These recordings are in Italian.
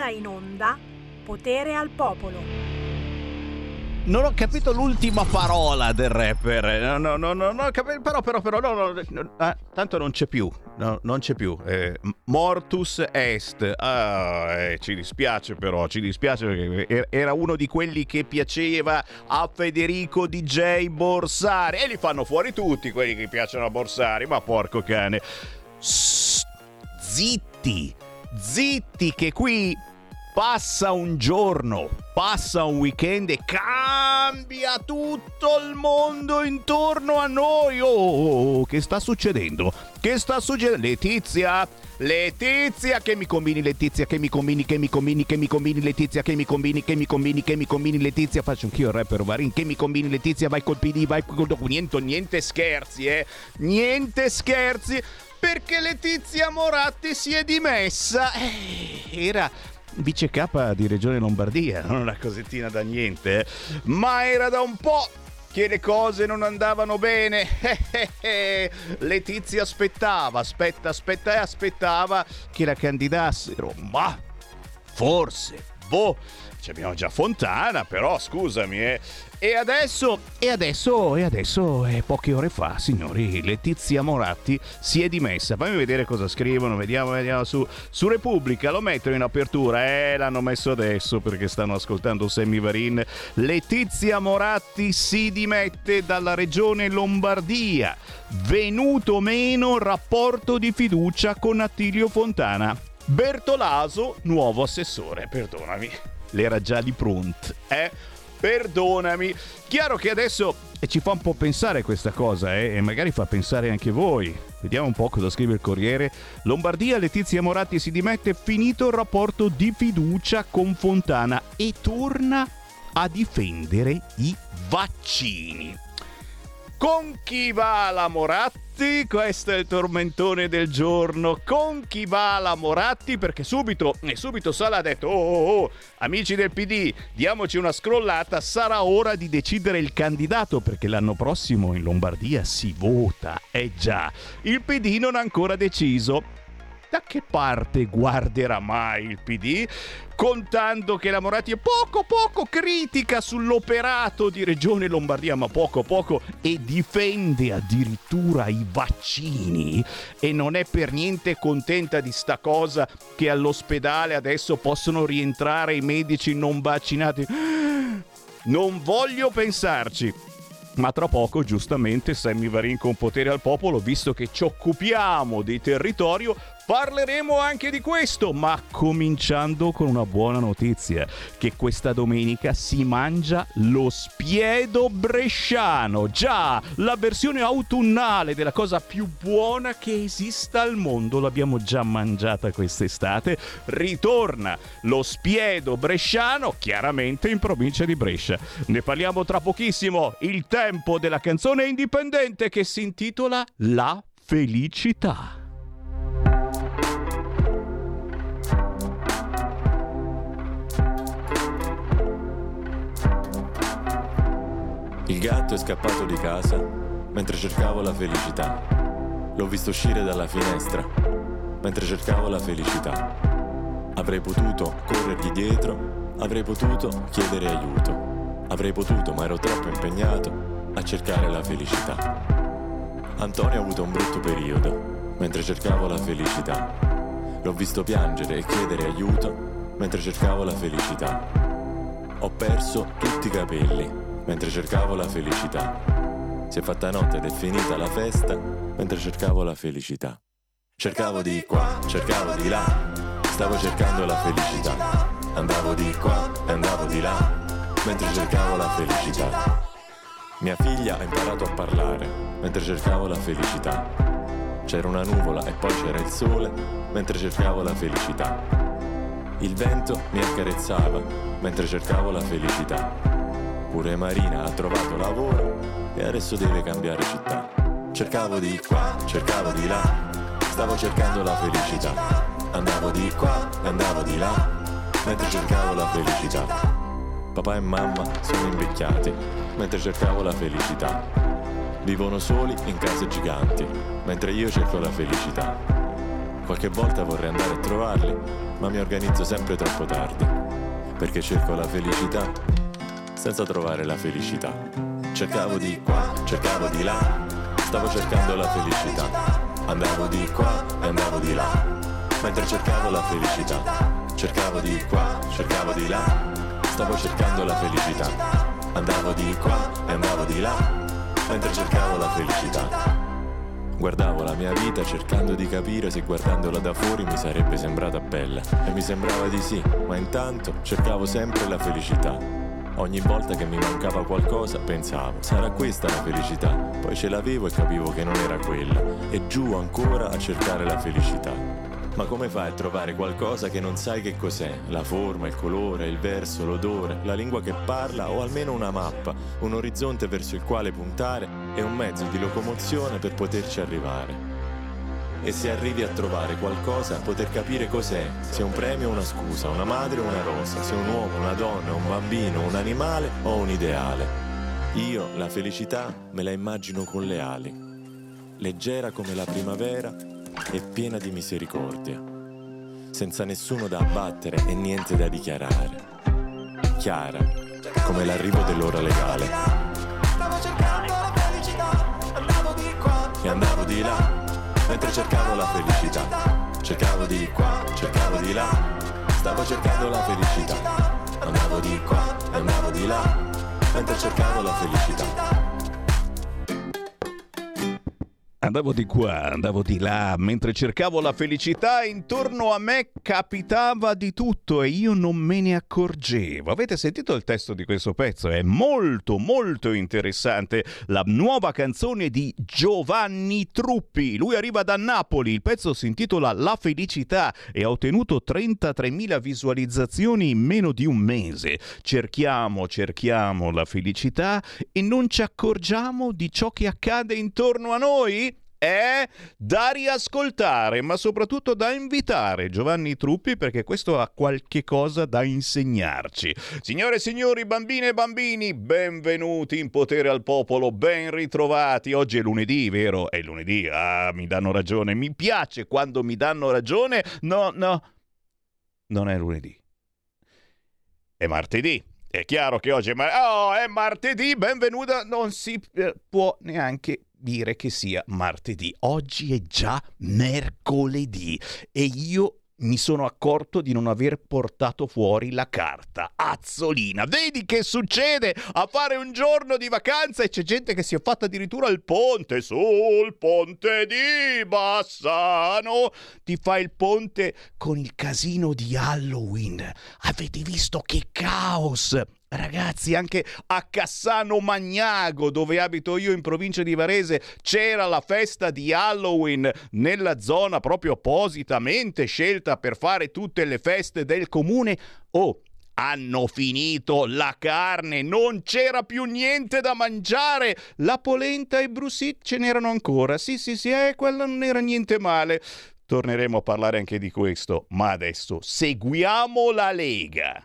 ora in onda Potere al popolo. Non ho capito l'ultima parola del rapper. No, no, no, no, no capito, però, però, però, no, no, no ah, tanto non c'è più. No, non c'è più. Eh, mortus est. Ah, eh, ci dispiace, però, ci dispiace perché era uno di quelli che piaceva a Federico DJ Borsari. E li fanno fuori tutti quelli che piacciono a Borsari. Ma porco cane. Sst, zitti, zitti, che qui passa un giorno, passa un weekend e cambia tutto il mondo intorno a noi. Oh, che sta succedendo? Che sta succedendo? Letizia, Letizia, che mi combini Letizia, che mi combini, che mi combini, che mi combini Letizia, che mi combini, che mi combini, che mi combini Letizia. Faccio anch'io il rapper Varin, che mi combini Letizia, vai col PD, vai col... Niente, niente scherzi, eh. Niente scherzi perché Letizia Moratti si è dimessa. Eh, era vice capa di Regione Lombardia, non una cosettina da niente, eh. ma era da un po' che le cose non andavano bene. Letizia aspettava, aspetta, aspetta e aspettava che la candidassero, ma forse, boh, abbiamo già Fontana, però scusami, eh, e adesso, e adesso, e adesso, eh, poche ore fa, signori, Letizia Moratti si è dimessa. Fammi vedere cosa scrivono, vediamo, vediamo su, su Repubblica, lo mettono in apertura, eh, l'hanno messo adesso perché stanno ascoltando Sammy Varin. Letizia Moratti si dimette dalla regione Lombardia. Venuto meno rapporto di fiducia con Attilio Fontana. Bertolaso, nuovo assessore, perdonami, l'era già di pronto, eh? Perdonami. Chiaro che adesso ci fa un po' pensare questa cosa eh? e magari fa pensare anche voi. Vediamo un po' cosa scrive il Corriere. Lombardia, Letizia Moratti si dimette, finito il rapporto di fiducia con Fontana e torna a difendere i vaccini. Con chi va la Moratti? Moratti, questo è il tormentone del giorno. Con chi va la Moratti? Perché subito, e subito Sala ha detto, oh, oh, oh, amici del PD, diamoci una scrollata, sarà ora di decidere il candidato perché l'anno prossimo in Lombardia si vota. Eh già, il PD non ha ancora deciso da che parte guarderà mai il PD? Contando che la Moratti è poco poco critica sull'operato di Regione Lombardia, ma poco poco, e difende addirittura i vaccini e non è per niente contenta di sta cosa che all'ospedale adesso possono rientrare i medici non vaccinati. Non voglio pensarci ma tra poco giustamente Sammy Varin con potere al popolo, visto che ci occupiamo di territorio, Parleremo anche di questo, ma cominciando con una buona notizia, che questa domenica si mangia lo spiedo bresciano. Già, la versione autunnale della cosa più buona che esista al mondo, l'abbiamo già mangiata quest'estate. Ritorna lo spiedo bresciano, chiaramente in provincia di Brescia. Ne parliamo tra pochissimo. Il tempo della canzone indipendente che si intitola La felicità. Gatto è scappato di casa mentre cercavo la felicità. L'ho visto uscire dalla finestra mentre cercavo la felicità. Avrei potuto corrergli dietro, avrei potuto chiedere aiuto. Avrei potuto, ma ero troppo impegnato a cercare la felicità. Antonio ha avuto un brutto periodo mentre cercavo la felicità. L'ho visto piangere e chiedere aiuto mentre cercavo la felicità. Ho perso tutti i capelli mentre cercavo la felicità. Si è fatta notte ed è finita la festa mentre cercavo la felicità. Cercavo di qua, cercavo di là, stavo cercando la felicità. Andavo di qua e andavo di là mentre cercavo la felicità. Mia figlia ha imparato a parlare mentre cercavo la felicità. C'era una nuvola e poi c'era il sole mentre cercavo la felicità. Il vento mi accarezzava mentre cercavo la felicità. Pure Marina ha trovato lavoro e adesso deve cambiare città. Cercavo di qua, cercavo di là, stavo cercando la felicità. Andavo di qua e andavo di là, mentre cercavo la felicità. Papà e mamma sono invecchiati, mentre cercavo la felicità. Vivono soli in case giganti, mentre io cerco la felicità. Qualche volta vorrei andare a trovarli, ma mi organizzo sempre troppo tardi, perché cerco la felicità senza trovare la felicità. Cercavo di qua, cercavo di là, stavo cercando la felicità. Andavo di qua e andavo di là, mentre cercavo la felicità. Cercavo di qua, cercavo di là, stavo cercando la felicità. Andavo di qua e andavo di là, mentre cercavo la felicità. Guardavo la mia vita cercando di capire se guardandola da fuori mi sarebbe sembrata bella. E mi sembrava di sì, ma intanto cercavo sempre la felicità. Ogni volta che mi mancava qualcosa pensavo, sarà questa la felicità? Poi ce l'avevo e capivo che non era quella. E giù ancora a cercare la felicità. Ma come fai a trovare qualcosa che non sai che cos'è? La forma, il colore, il verso, l'odore, la lingua che parla o almeno una mappa, un orizzonte verso il quale puntare e un mezzo di locomozione per poterci arrivare. E se arrivi a trovare qualcosa, poter capire cos'è, se un premio o una scusa, una madre o una rosa, se un uomo, una donna, un bambino, un animale o un ideale. Io la felicità me la immagino con le ali, leggera come la primavera e piena di misericordia, senza nessuno da abbattere e niente da dichiarare. Chiara, come l'arrivo dell'ora legale. Stavo cercando la felicità, andavo di qua e andavo di là, mentre cercavo la felicità. Cercavo di qua, cercavo di là, stavo cercando la felicità. Andavo di qua andavo di là, mentre cercavo la felicità. Andavo di qua, andavo di là, mentre cercavo la felicità, intorno a me capitava di tutto e io non me ne accorgevo. Avete sentito il testo di questo pezzo? È molto, molto interessante. La nuova canzone di Giovanni Truppi. Lui arriva da Napoli, il pezzo si intitola La felicità e ha ottenuto 33.000 visualizzazioni in meno di un mese. Cerchiamo, cerchiamo la felicità e non ci accorgiamo di ciò che accade intorno a noi? È da riascoltare, ma soprattutto da invitare Giovanni Truppi perché questo ha qualche cosa da insegnarci. Signore e signori, bambine e bambini, benvenuti in Potere al Popolo, ben ritrovati. Oggi è lunedì, vero? È lunedì, ah, mi danno ragione. Mi piace quando mi danno ragione. No, no, non è lunedì. È martedì. È chiaro che oggi è, mar- oh, è martedì, benvenuta, non si eh, può neanche dire che sia martedì. Oggi è già mercoledì e io mi sono accorto di non aver portato fuori la carta. Azzolina, vedi che succede a fare un giorno di vacanza e c'è gente che si è fatta addirittura il ponte sul ponte di Bassano. Ti fa il ponte con il casino di Halloween. Avete visto che caos? Ragazzi, anche a Cassano Magnago, dove abito io in provincia di Varese, c'era la festa di Halloween nella zona proprio appositamente scelta per fare tutte le feste del comune. Oh, hanno finito la carne, non c'era più niente da mangiare. La polenta e brusit ce n'erano ancora. Sì, sì, sì, eh, quella non era niente male. Torneremo a parlare anche di questo, ma adesso seguiamo la Lega.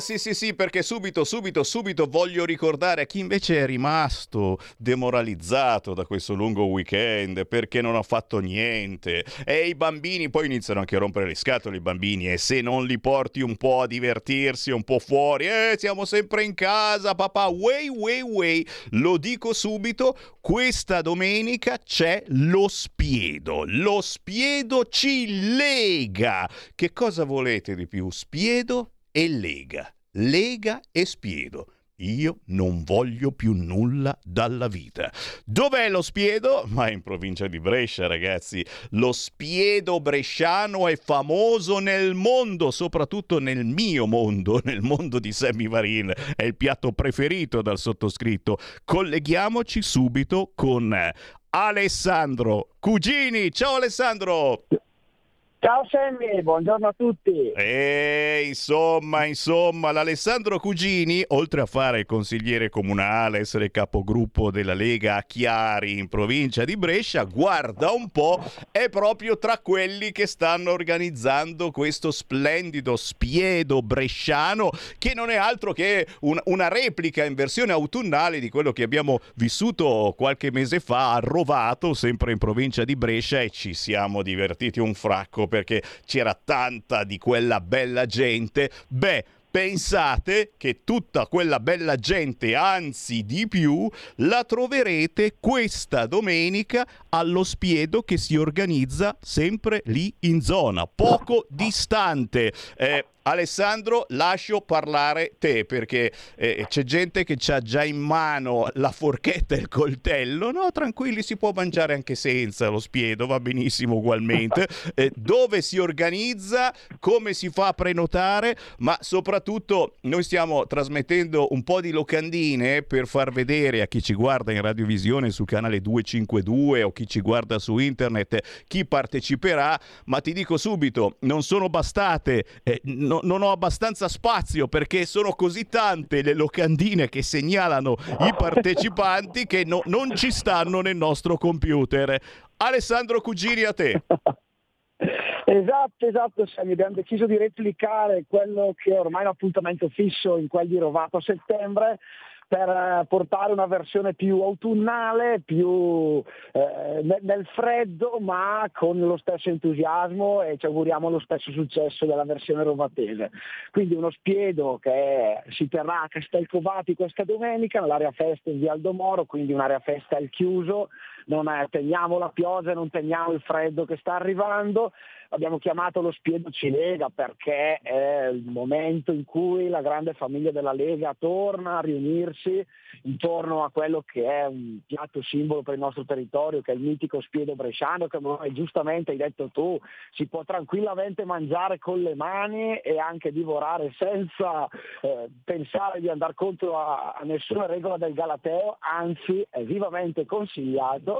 Sì, sì, sì, perché subito, subito, subito voglio ricordare a chi invece è rimasto demoralizzato da questo lungo weekend perché non ha fatto niente. E i bambini poi iniziano anche a rompere le scatole, i bambini, e se non li porti un po' a divertirsi, un po' fuori, eh, siamo sempre in casa, papà, way, way, way. Lo dico subito, questa domenica c'è lo spiedo. Lo spiedo ci lega. Che cosa volete di più? Spiedo? E Lega. Lega e Spiedo. Io non voglio più nulla dalla vita. Dov'è lo Spiedo? Ma in provincia di Brescia, ragazzi. Lo Spiedo bresciano è famoso nel mondo, soprattutto nel mio mondo, nel mondo di Sammy Varin. È il piatto preferito dal sottoscritto. Colleghiamoci subito con Alessandro Cugini. Ciao Alessandro! Ciao Sammy, buongiorno a tutti. E insomma, insomma, l'Alessandro Cugini, oltre a fare consigliere comunale, essere capogruppo della Lega a Chiari in provincia di Brescia, guarda un po', è proprio tra quelli che stanno organizzando questo splendido spiedo bresciano che non è altro che un, una replica in versione autunnale di quello che abbiamo vissuto qualche mese fa a Rovato, sempre in provincia di Brescia e ci siamo divertiti un fracco perché c'era tanta di quella bella gente. Beh, pensate che tutta quella bella gente, anzi di più, la troverete questa domenica allo spiedo che si organizza sempre lì in zona, poco distante. Eh, Alessandro, lascio parlare te perché eh, c'è gente che ha già in mano la forchetta e il coltello. No, tranquilli, si può mangiare anche senza lo spiedo, va benissimo ugualmente. Eh, dove si organizza, come si fa a prenotare, ma soprattutto noi stiamo trasmettendo un po' di locandine per far vedere a chi ci guarda in radiovisione sul canale 252 o chi ci guarda su internet chi parteciperà, ma ti dico subito, non sono bastate. Eh, no, non ho abbastanza spazio perché sono così tante le locandine che segnalano i partecipanti che no, non ci stanno nel nostro computer. Alessandro Cugini a te. Esatto, esatto, Sammy, abbiamo deciso di replicare quello che è ormai un appuntamento fisso in quel di Rovato a settembre, per eh, portare una versione più autunnale, più eh, nel freddo, ma con lo stesso entusiasmo e ci auguriamo lo stesso successo della versione rovatese. Quindi uno spiedo che si terrà a Castelcovati questa domenica, nell'area festa via Aldomoro, quindi un'area festa al chiuso, non è, teniamo la pioggia, non teniamo il freddo che sta arrivando, abbiamo chiamato lo spiedo Cilega perché è il momento in cui la grande famiglia della Lega torna a riunirsi intorno a quello che è un piatto simbolo per il nostro territorio, che è il mitico spiedo bresciano, che giustamente hai detto tu, si può tranquillamente mangiare con le mani e anche divorare senza eh, pensare di andare contro a, a nessuna regola del Galateo, anzi è vivamente consigliato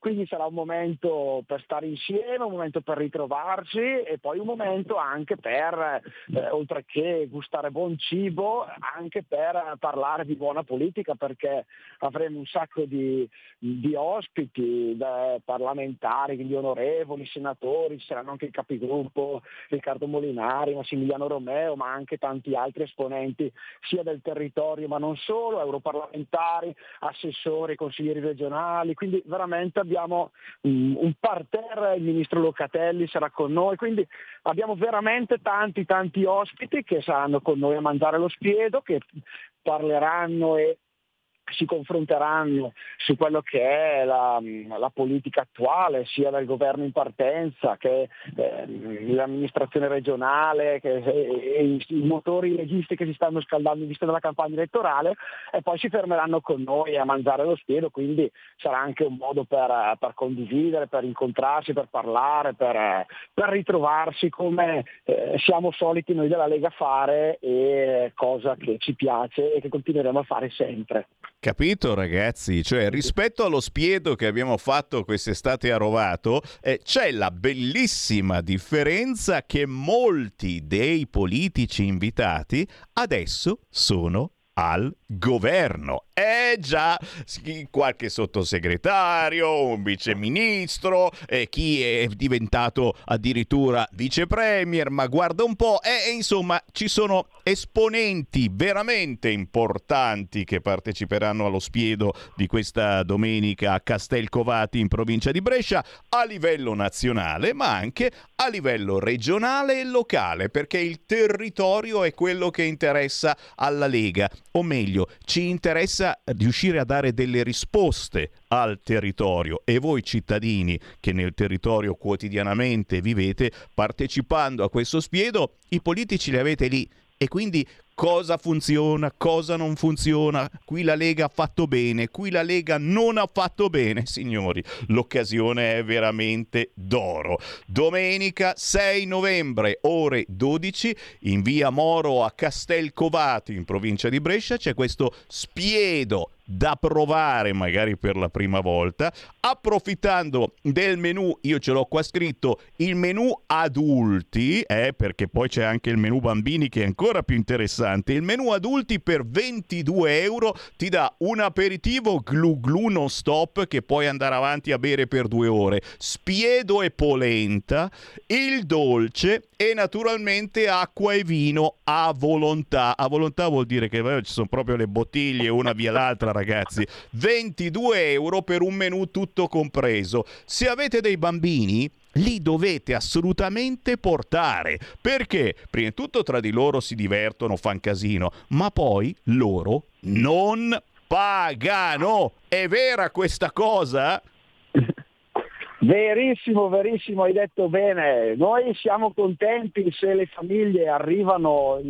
quindi sarà un momento per stare insieme, un momento per ritrovarci e poi un momento anche per, eh, oltre che gustare buon cibo, anche per parlare di buona politica perché avremo un sacco di, di ospiti parlamentari, quindi onorevoli, senatori, ci saranno anche il capigruppo Riccardo Molinari, Massimiliano Romeo, ma anche tanti altri esponenti sia del territorio ma non solo, europarlamentari, assessori, consiglieri regionali, quindi veramente abbiamo um, un parterre, il ministro Locatelli sarà con noi, quindi abbiamo veramente tanti tanti ospiti che saranno con noi a mangiare lo spiedo, che parleranno e si confronteranno su quello che è la, la, politica attuale, sia del governo in partenza che eh, l'amministrazione regionale, che, e, e i, i, motori leghisti che si stanno scaldando in vista della campagna elettorale e poi si fermeranno con noi a mangiare lo spiedo, quindi sarà anche un modo per, per condividere, per incontrarsi, per parlare, per, per ritrovarsi come eh, siamo soliti noi della Lega fare e cosa che ci piace e che continueremo a fare sempre. Capito ragazzi? Cioè rispetto allo spiedo che abbiamo fatto quest'estate a Rovato, eh, c'è la bellissima differenza che molti dei politici invitati adesso sono al governo. Eh già, qualche sottosegretario, un viceministro, eh, chi è diventato addirittura vice premier, ma guarda un po', eh, insomma ci sono esponenti veramente importanti che parteciperanno allo spiedo di questa domenica a Castelcovati in provincia di Brescia a livello nazionale, ma anche a livello regionale e locale, perché il territorio è quello che interessa alla Lega, o meglio, ci interessa riuscire a dare delle risposte al territorio. E voi cittadini che nel territorio quotidianamente vivete partecipando a questo spiedo, i politici li avete lì e quindi cosa funziona, cosa non funziona. Qui la Lega ha fatto bene, qui la Lega non ha fatto bene, signori. L'occasione è veramente d'oro. Domenica 6 novembre, ore 12, in via Moro a Castelcovati, in provincia di Brescia, c'è questo spiedo da provare magari per la prima volta, approfittando del menu, io ce l'ho qua scritto, il menu adulti, eh, perché poi c'è anche il menu bambini che è ancora più interessante, il menu adulti per 22 euro ti dà un aperitivo glu glu non stop che puoi andare avanti a bere per due ore, spiedo e polenta, il dolce e naturalmente acqua e vino a volontà. A volontà vuol dire che beh, ci sono proprio le bottiglie una via l'altra ragazzi. 22 euro per un menù tutto compreso. Se avete dei bambini li dovete assolutamente portare perché prima di tutto tra di loro si divertono, fanno casino, ma poi loro non pagano. È vera questa cosa? Verissimo, verissimo, hai detto bene. Noi siamo contenti se le famiglie arrivano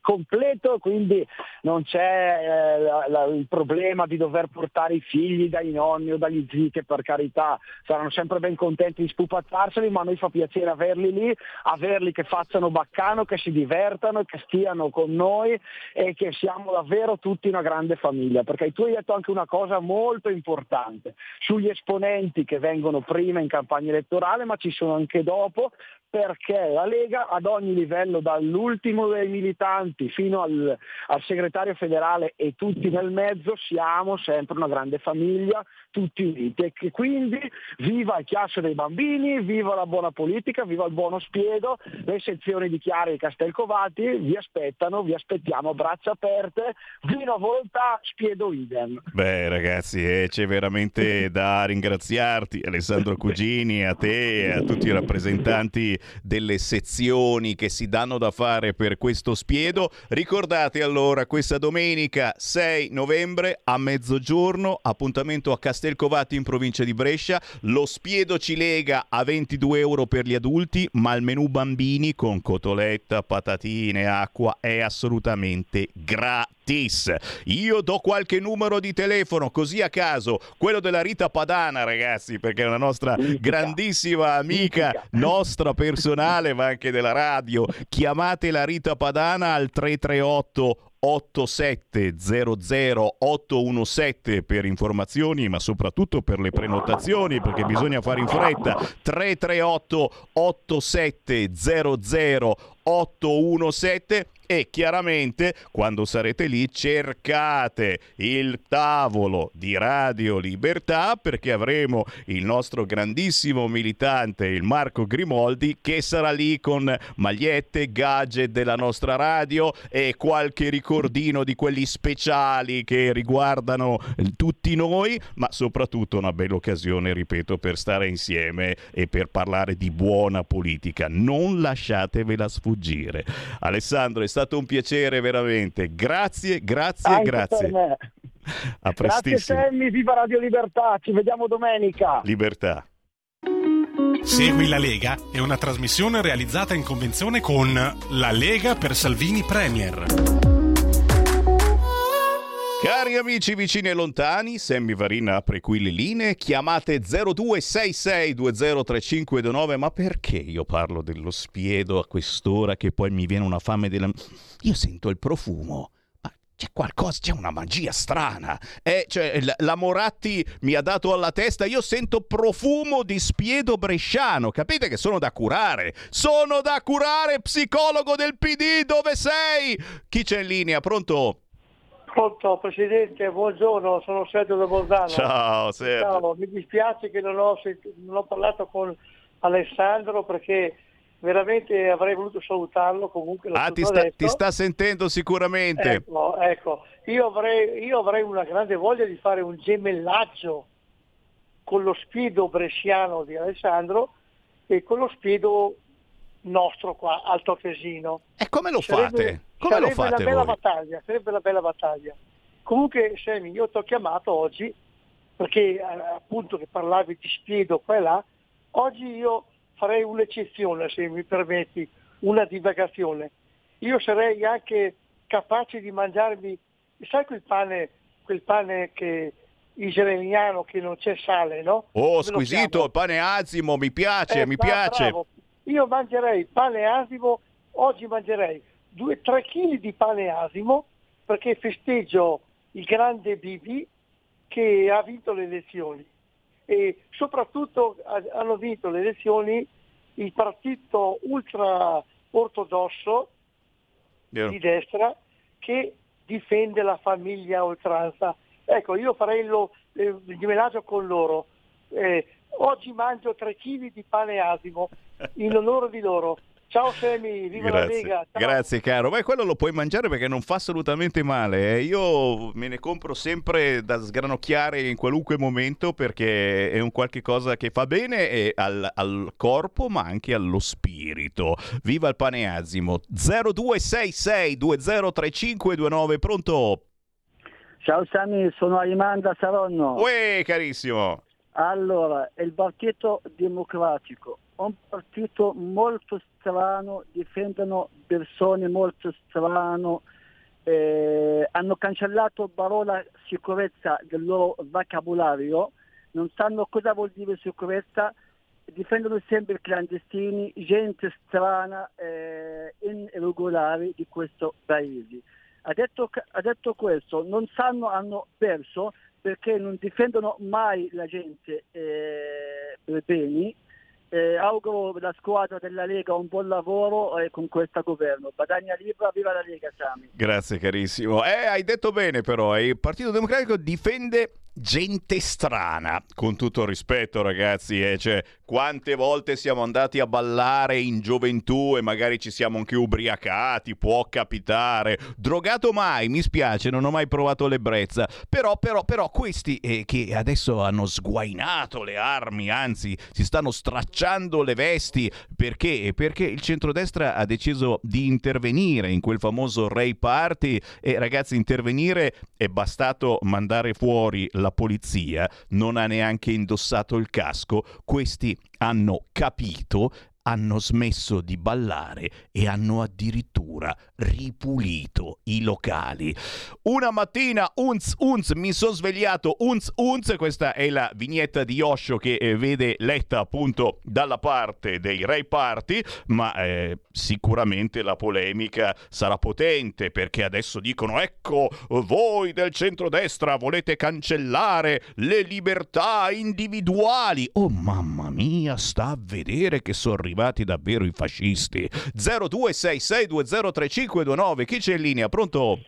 completo, quindi non c'è eh, la, la, il problema di dover portare i figli dai nonni o dagli zii che per carità saranno sempre ben contenti di spupattarseli, ma a noi fa piacere averli lì, averli che facciano baccano, che si divertano, che stiano con noi e che siamo davvero tutti una grande famiglia, perché tu hai detto anche una cosa molto importante. Sugli esponenti che vengono prima in campagna elettorale, ma ci sono anche dopo, perché la Lega ad ogni livello, dall'ultimo dei militanti fino al, al, segretario federale e tutti nel mezzo, siamo sempre una grande famiglia, tutti uniti. E che quindi viva il chiasso dei bambini, viva la buona politica, viva il buono spiedo, le sezioni di Chiari e Castelcovati vi aspettano, vi aspettiamo a braccia aperte, vino a volontà, spiedo idem. Beh ragazzi, eh, c'è veramente da ringraziarti Alessandro Cugini, a te e a tutti i rappresentanti delle sezioni che si danno da fare per questo spiedo. Ricordate allora questa domenica 6 novembre a mezzogiorno, appuntamento a Castelcovati in provincia di Brescia. Lo spiedo ci lega a 22 euro per gli adulti, ma il menù bambini con cotoletta, patatine, acqua è assolutamente gratis gratis. Io do qualche numero di telefono così a caso, quello della Rita Padana, ragazzi, perché è una nostra grandissima amica, nostra personale, ma anche della radio. Chiamate la Rita Padana al 338 8700 817 per informazioni ma soprattutto per le prenotazioni perché bisogna fare in fretta. 338 8700 817 e chiaramente quando sarete lì cercate il tavolo di Radio Libertà perché avremo il nostro grandissimo militante, il Marco Grimoldi, che sarà lì con magliette, gadget della nostra radio e qualche ricordino di quelli speciali che riguardano tutti noi, ma soprattutto una bella occasione, ripeto, per stare insieme e per parlare di buona politica. Non lasciatevela sfuggire. Alessandro, è stato stato un piacere veramente. Grazie, grazie, Anche grazie. A prestissimo. Grazie Sammy, viva Radio Libertà, ci vediamo domenica. Libertà. Segui la Lega è una trasmissione realizzata in convenzione con La Lega per Salvini Premier. Cari amici vicini e lontani, Sammy Varina apre qui le linee, chiamate 0266203529, ma perché io parlo dello spiedo a quest'ora che poi mi viene una fame della... Io sento il profumo. Ma C'è qualcosa, c'è una magia strana. Eh, cioè, la Moratti mi ha dato alla testa, io sento profumo di spiedo bresciano. Capite che sono da curare? Sono da curare, psicologo del PD, dove sei? Chi c'è in linea? Pronto? Pronto Presidente, buongiorno, sono Sergio da Bolzano. Ciao Sergio. Ciao, mi dispiace che non ho, non ho, parlato con Alessandro perché veramente avrei voluto salutarlo comunque. Ah, ti sta, ti sta, sentendo sicuramente. Ecco, ecco. Io, avrei, io avrei una grande voglia di fare un gemellaggio con lo spiedo bresciano di Alessandro e con lo spiedo nostro qua, Alto Tesino. E come lo sarebbe, fate? Come sarebbe lo fate una bella voi? battaglia, sarebbe una bella battaglia. Comunque, Semi, io ti ho chiamato oggi perché eh, appunto che parlavi di spiedo qua e là, oggi io farei un'eccezione, se mi permetti, una divagazione. Io sarei anche capace di mangiarmi, sai quel pane, quel pane che israeliano che non c'è sale, no? Oh, squisito, il pane azimo, mi piace, Eh, mi bravo, piace. bravo. Io mangerei pane asimo, oggi mangerei 2-3 kg di pane asimo perché festeggio il grande Bibi che ha vinto le elezioni e soprattutto hanno vinto le elezioni il partito ultra ortodosso Vero. di destra che difende la famiglia a oltranza. Ecco, io farei lo, eh, il gemellaggio con loro. Eh, oggi mangio 3 kg di pane asimo in onore di loro. Ciao Semi, viva Grazie. la Lega. Ciao. Grazie caro. Beh, quello lo puoi mangiare perché non fa assolutamente male. Eh. Io me ne compro sempre da sgranocchiare in qualunque momento perché è un qualche cosa che fa bene al, al, corpo ma anche allo spirito. Viva il paneazimo. 0266203529, pronto? Ciao Sami, sono Ayman da Saronno. Uè, carissimo. Allora, il Partito Democratico, un partito molto strano, difendono persone molto strane, eh, hanno cancellato parola sicurezza del loro vocabolario, non sanno cosa vuol dire sicurezza, difendono sempre i clandestini, gente strana, eh, irregolari di questo paese. Ha detto, ha detto questo, non sanno, hanno perso perché non difendono mai la gente eh, per beni. Eh, auguro la squadra della Lega un buon lavoro eh, con questo governo. Badagna Libra, viva la Lega Sami. Grazie carissimo. Eh, hai detto bene però, eh, il Partito Democratico difende gente strana, con tutto rispetto ragazzi, eh, cioè, quante volte siamo andati a ballare in gioventù e magari ci siamo anche ubriacati, può capitare, drogato mai, mi spiace, non ho mai provato l'ebbrezza, però, però, però questi eh, che adesso hanno sguainato le armi, anzi si stanno stracciando le vesti, perché? Perché il centrodestra ha deciso di intervenire in quel famoso Ray Party e ragazzi intervenire è bastato mandare fuori la polizia non ha neanche indossato il casco, questi hanno capito hanno smesso di ballare e hanno addirittura ripulito i locali. Una mattina, unz unz, mi sono svegliato, unz unz, questa è la vignetta di Osho che eh, vede letta appunto dalla parte dei Ray Party, ma eh, sicuramente la polemica sarà potente perché adesso dicono ecco voi del centrodestra volete cancellare le libertà individuali. Oh mamma mia, sta a vedere che sono arrivati davvero i fascisti. 0266203529, chi c'è in linea? Pronto?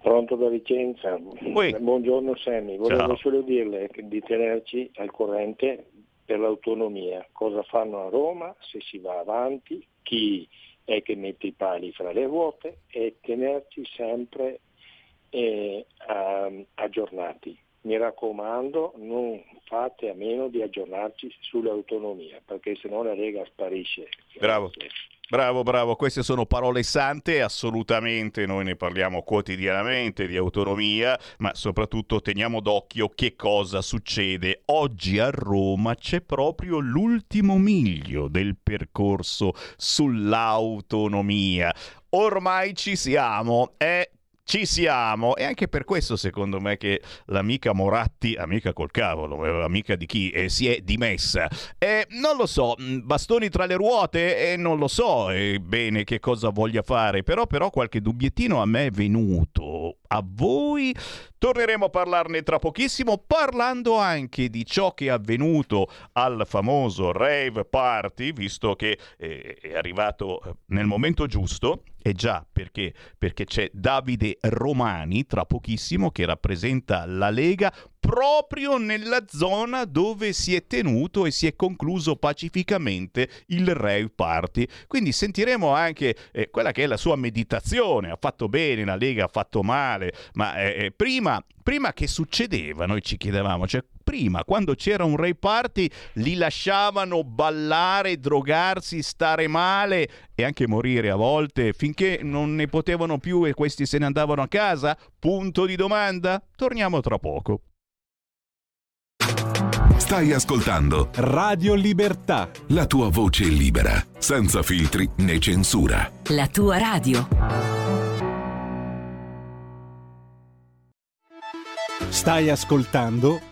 Pronto da Vicenza. Ui. Buongiorno Sammy, volevo Ciao. solo dirle di tenerci al corrente per l'autonomia, cosa fanno a Roma, se si va avanti, chi è che mette i pali fra le ruote e tenerci sempre eh, aggiornati. Mi raccomando, non fate a meno di aggiornarci sull'autonomia, perché se no la Lega sparisce. Bravo. Bravo, bravo, queste sono parole sante, assolutamente noi ne parliamo quotidianamente di autonomia, ma soprattutto teniamo d'occhio che cosa succede. Oggi a Roma c'è proprio l'ultimo miglio del percorso sull'autonomia. Ormai ci siamo, è ci siamo e anche per questo secondo me che l'amica Moratti, amica col cavolo, eh, amica di chi, eh, si è dimessa. Eh, non lo so, mh, bastoni tra le ruote, eh, non lo so eh, bene che cosa voglia fare, però, però qualche dubbiettino a me è venuto. A voi torneremo a parlarne tra pochissimo, parlando anche di ciò che è avvenuto al famoso rave party, visto che eh, è arrivato nel momento giusto. E già, perché? Perché c'è Davide Romani tra pochissimo che rappresenta la Lega proprio nella zona dove si è tenuto e si è concluso pacificamente il rave party. Quindi sentiremo anche eh, quella che è la sua meditazione. Ha fatto bene, la Lega ha fatto male, ma eh, eh, prima, prima che succedeva, noi ci chiedevamo, cioè prima, quando c'era un rave party, li lasciavano ballare, drogarsi, stare male e anche morire a volte finché non ne potevano più e questi se ne andavano a casa? Punto di domanda? Torniamo tra poco. Stai ascoltando Radio Libertà. la tua voce libera, senza filtri né censura. La tua radio. Stai ascoltando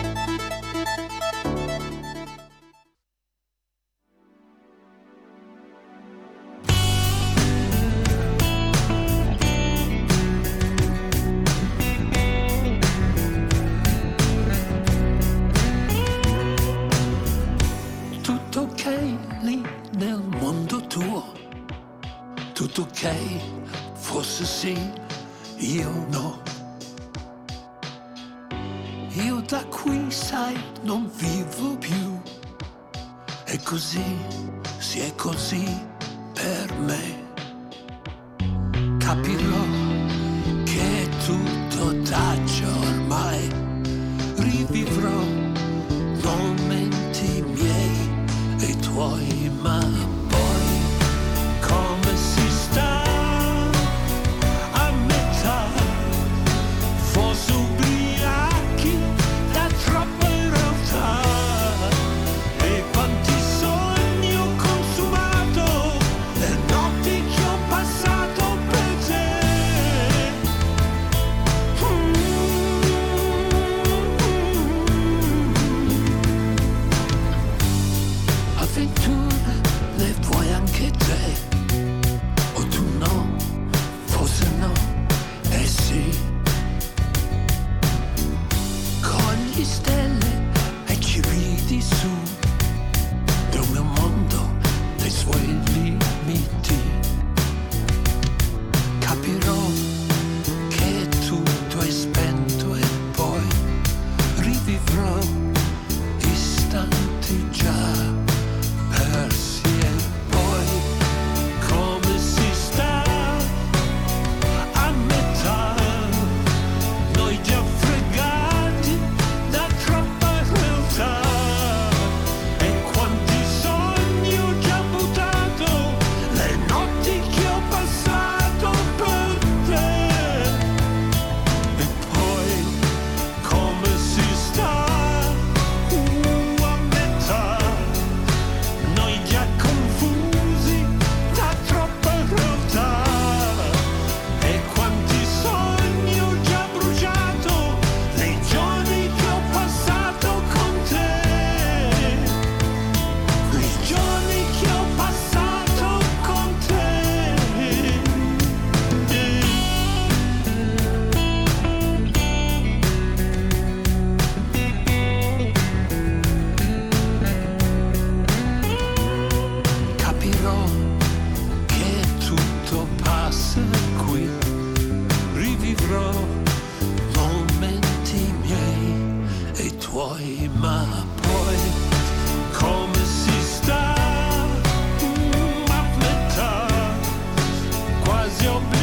Quasi obbligati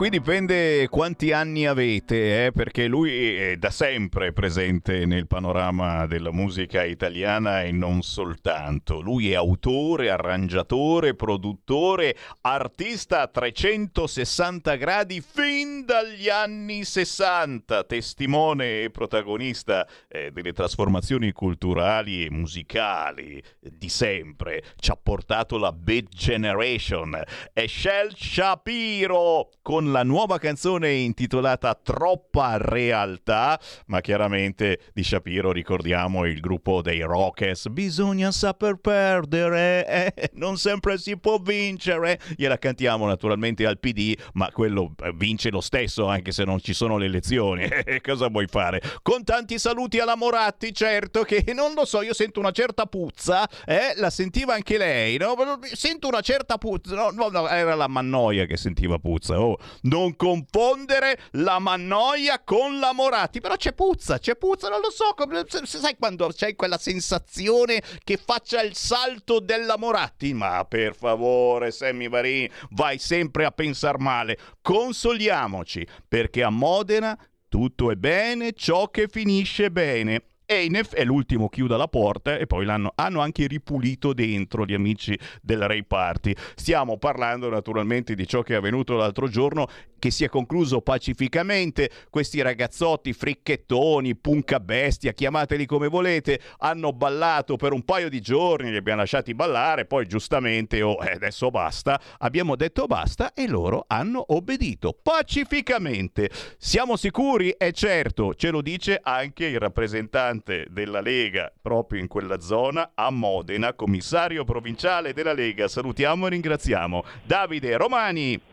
qui dipende quanti anni avete, eh, perché lui è da sempre presente nel panorama della musica italiana e non soltanto. Lui è autore, arrangiatore, produttore, artista a 360 gradi fin dagli anni 60, testimone e protagonista eh, delle trasformazioni culturali e musicali di sempre. Ci ha portato la Beat Generation. È Shel Shapiro con la nuova canzone intitolata Troppa realtà, ma chiaramente di Shapiro ricordiamo il gruppo dei Rockets. Bisogna saper perdere, eh, non sempre si può vincere. Gliela cantiamo naturalmente al PD, ma quello eh, vince lo stesso anche se non ci sono le elezioni. Eh, Cosa vuoi fare? Con tanti saluti alla Moratti, certo che non lo so, io sento una certa puzza, eh? La sentiva anche lei, no? Sento una certa puzza, no, no, no, era la Mannoia che sentiva puzza. Oh, non confondere la Mannoia con la Moratti, però c'è puzza, c'è puzza, non lo so, come- sai quando c'è quella sensazione che faccia il salto della Moratti? Ma per favore, Sammy Varini, vai sempre a pensar male. Consoliamoci, perché a Modena tutto è bene ciò che finisce bene. Einef è l'ultimo chiude la porta e poi l'hanno hanno anche ripulito dentro gli amici del Ray Party. Stiamo parlando naturalmente di ciò che è avvenuto l'altro giorno che si è concluso pacificamente. Questi ragazzotti fricchettoni, punca bestia, chiamateli come volete, hanno ballato per un paio di giorni, li abbiamo lasciati ballare, poi giustamente, oh, eh, adesso basta, abbiamo detto basta e loro hanno obbedito pacificamente. Siamo sicuri? È certo, ce lo dice anche il rappresentante della Lega proprio in quella zona a Modena, commissario provinciale della Lega. Salutiamo e ringraziamo Davide Romani.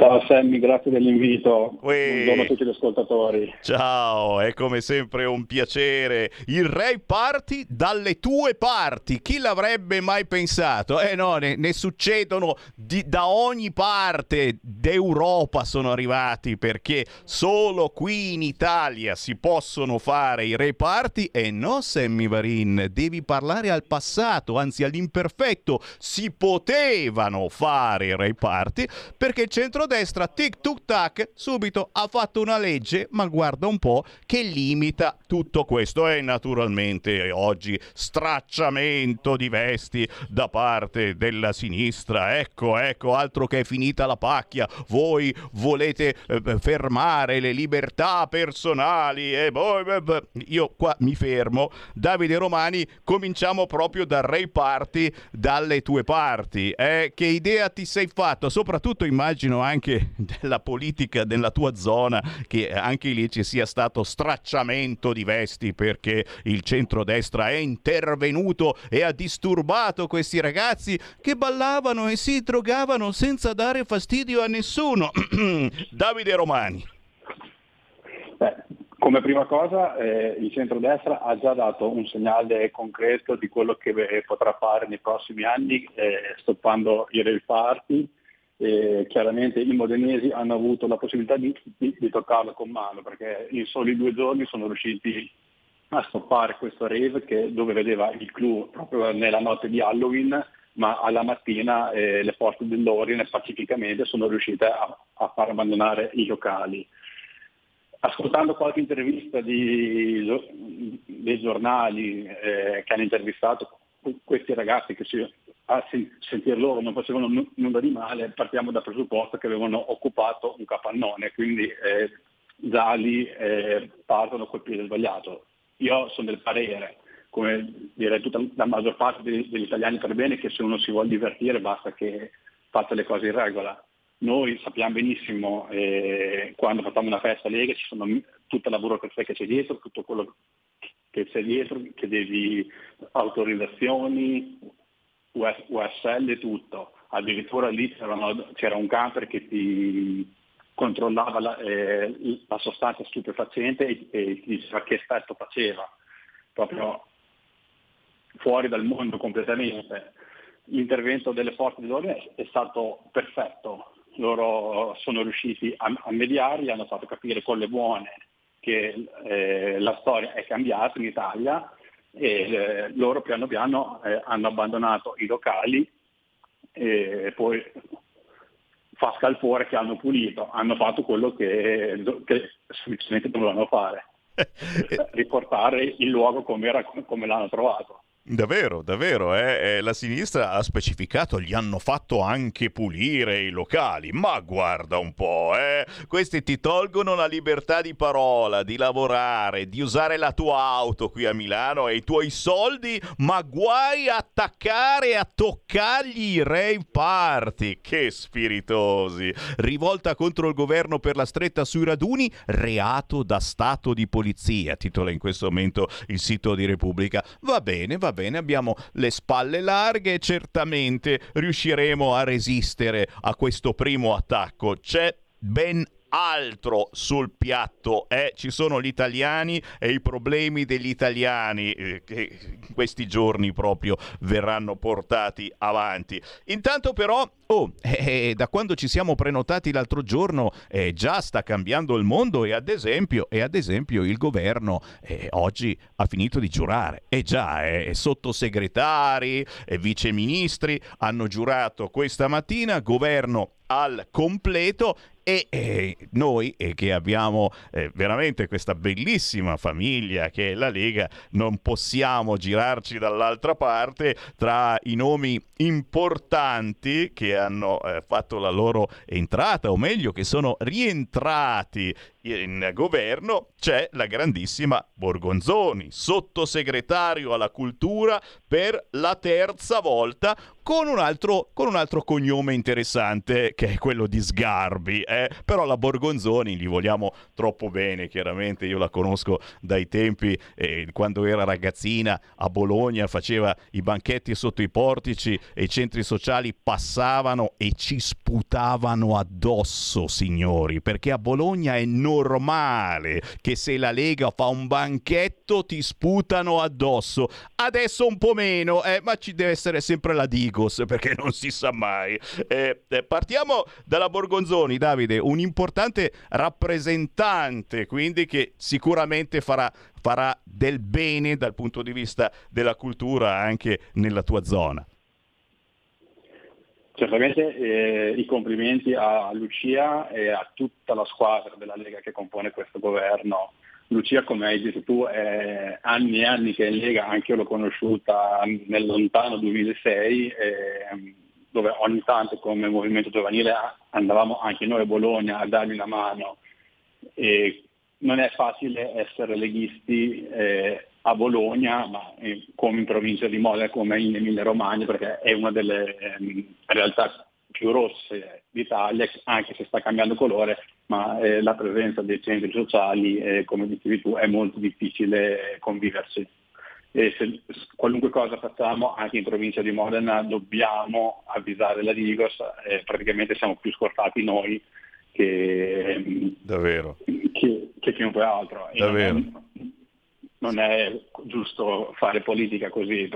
Ciao Sammy, grazie dell'invito. Uè. Buongiorno a tutti gli ascoltatori. Ciao, è come sempre un piacere. Il Ray Party dalle tue parti. Chi l'avrebbe mai pensato? Eh no, ne, ne succedono di- da ogni parte d'Europa sono arrivati perché solo qui in Italia si possono fare i Ray Party e no, Sammy Varin, devi parlare al passato, anzi all'imperfetto. Si potevano fare i Ray Party perché il centrodestra tic tuc tac subito ha fatto una legge, ma guarda un po' che limita tutto questo e naturalmente oggi stracciamento di vesti da parte della sinistra. Ecco, ecco, altro che è finita la pacchia. Voi volete eh, fermare le libertà personali e beh, beh, io qua mi fermo. Davide Romani, cominciamo proprio dal Ray Party dalle tue parti. Eh? Che idea ti sei fatto? Soprattutto immagino anche della politica della tua zona che anche lì ci sia stato stracciamento di vesti perché il centrodestra è intervenuto e ha disturbato questi ragazzi che ballavano e si drogavano senza dare fastidio a nessuno. Davide Romani. Beh, come prima cosa eh, il centrodestra ha già dato un segnale concreto di quello che eh, potrà fare nei prossimi anni eh, stoppando i rail party. Eh, chiaramente i modenesi hanno avuto la possibilità di, di, di toccarlo con mano perché in soli due giorni sono riusciti a stoppare questo rave che, dove vedeva il clou proprio nella notte di Halloween ma alla mattina eh, le forze dell'ordine pacificamente sono riuscite a, a far abbandonare i locali. Ascoltando qualche intervista di, dei giornali eh, che hanno intervistato questi ragazzi che si, a sentir loro non facevano n- nulla di male, partiamo dal presupposto che avevano occupato un capannone, quindi eh, già lì eh, partono col piede sbagliato. Io sono del parere, come direi tutta la maggior parte degli, degli italiani per bene, che se uno si vuole divertire basta che faccia le cose in regola noi sappiamo benissimo eh, quando facciamo una festa Lega ci sono tutta la burocrazia che c'è dietro, tutto quello che c'è dietro, che devi autorizzazioni, USL e tutto. Addirittura lì c'era un camper che ti controllava la, eh, la sostanza stupefacente e, e ti diceva che effetto faceva, proprio fuori dal mondo completamente. L'intervento delle forze dell'ordine è stato perfetto, loro sono riusciti a, a mediarli, hanno fatto capire con le buone che eh, la storia è cambiata in Italia e eh, loro piano piano eh, hanno abbandonato i locali e poi fa scalpore che hanno pulito, hanno fatto quello che, che semplicemente dovevano fare, riportare il luogo come, era, come l'hanno trovato. Davvero, davvero, eh? Eh, la sinistra ha specificato, gli hanno fatto anche pulire i locali, ma guarda un po', eh? questi ti tolgono la libertà di parola, di lavorare, di usare la tua auto qui a Milano e i tuoi soldi, ma guai a attaccare a toccargli i rave party, che spiritosi, rivolta contro il governo per la stretta sui raduni, reato da stato di polizia, titola in questo momento il sito di Repubblica, va bene, va bene bene, abbiamo le spalle larghe e certamente riusciremo a resistere a questo primo attacco. C'è ben altro sul piatto eh? ci sono gli italiani e i problemi degli italiani eh, che in questi giorni proprio verranno portati avanti intanto però oh, eh, da quando ci siamo prenotati l'altro giorno eh, già sta cambiando il mondo e ad esempio, e ad esempio il governo eh, oggi ha finito di giurare e già eh, sottosegretari e viceministri hanno giurato questa mattina governo al completo E eh, noi eh, che abbiamo eh, veramente questa bellissima famiglia che è la Lega, non possiamo girarci dall'altra parte tra i nomi importanti che hanno eh, fatto la loro entrata, o meglio che sono rientrati in governo c'è la grandissima Borgonzoni, sottosegretario alla cultura per la terza volta con un altro, con un altro cognome interessante che è quello di Sgarbi. Eh? Però la Borgonzoni gli vogliamo troppo bene, chiaramente io la conosco dai tempi eh, quando era ragazzina a Bologna, faceva i banchetti sotto i portici e i centri sociali passavano e ci sputavano addosso, signori, perché a Bologna è normale che se la Lega fa un banchetto ti sputano addosso. Adesso un po' meno, eh, ma ci deve essere sempre la Digos perché non si sa mai. Eh, eh, partiamo dalla Borgonzoni, Davide, un importante rappresentante, quindi che sicuramente farà, farà del bene dal punto di vista della cultura anche nella tua zona. Certamente eh, i complimenti a Lucia e a tutta la squadra della Lega che compone questo governo. Lucia, come hai detto tu, è anni e anni che è in Lega, anche io l'ho conosciuta nel lontano 2006, eh, dove ogni tanto come movimento giovanile andavamo anche noi a Bologna a dargli una mano. E non è facile essere leghisti eh, a Bologna, ma come in provincia di Modena, come in Emilia Romagna, perché è una delle ehm, realtà più rosse d'Italia, anche se sta cambiando colore, ma eh, la presenza dei centri sociali, eh, come dicevi tu, è molto difficile conviverci. E se qualunque cosa facciamo anche in provincia di Modena dobbiamo avvisare la Digos, eh, praticamente siamo più scortati noi che, Davvero. che, che chiunque altro. Davvero non è giusto fare politica così,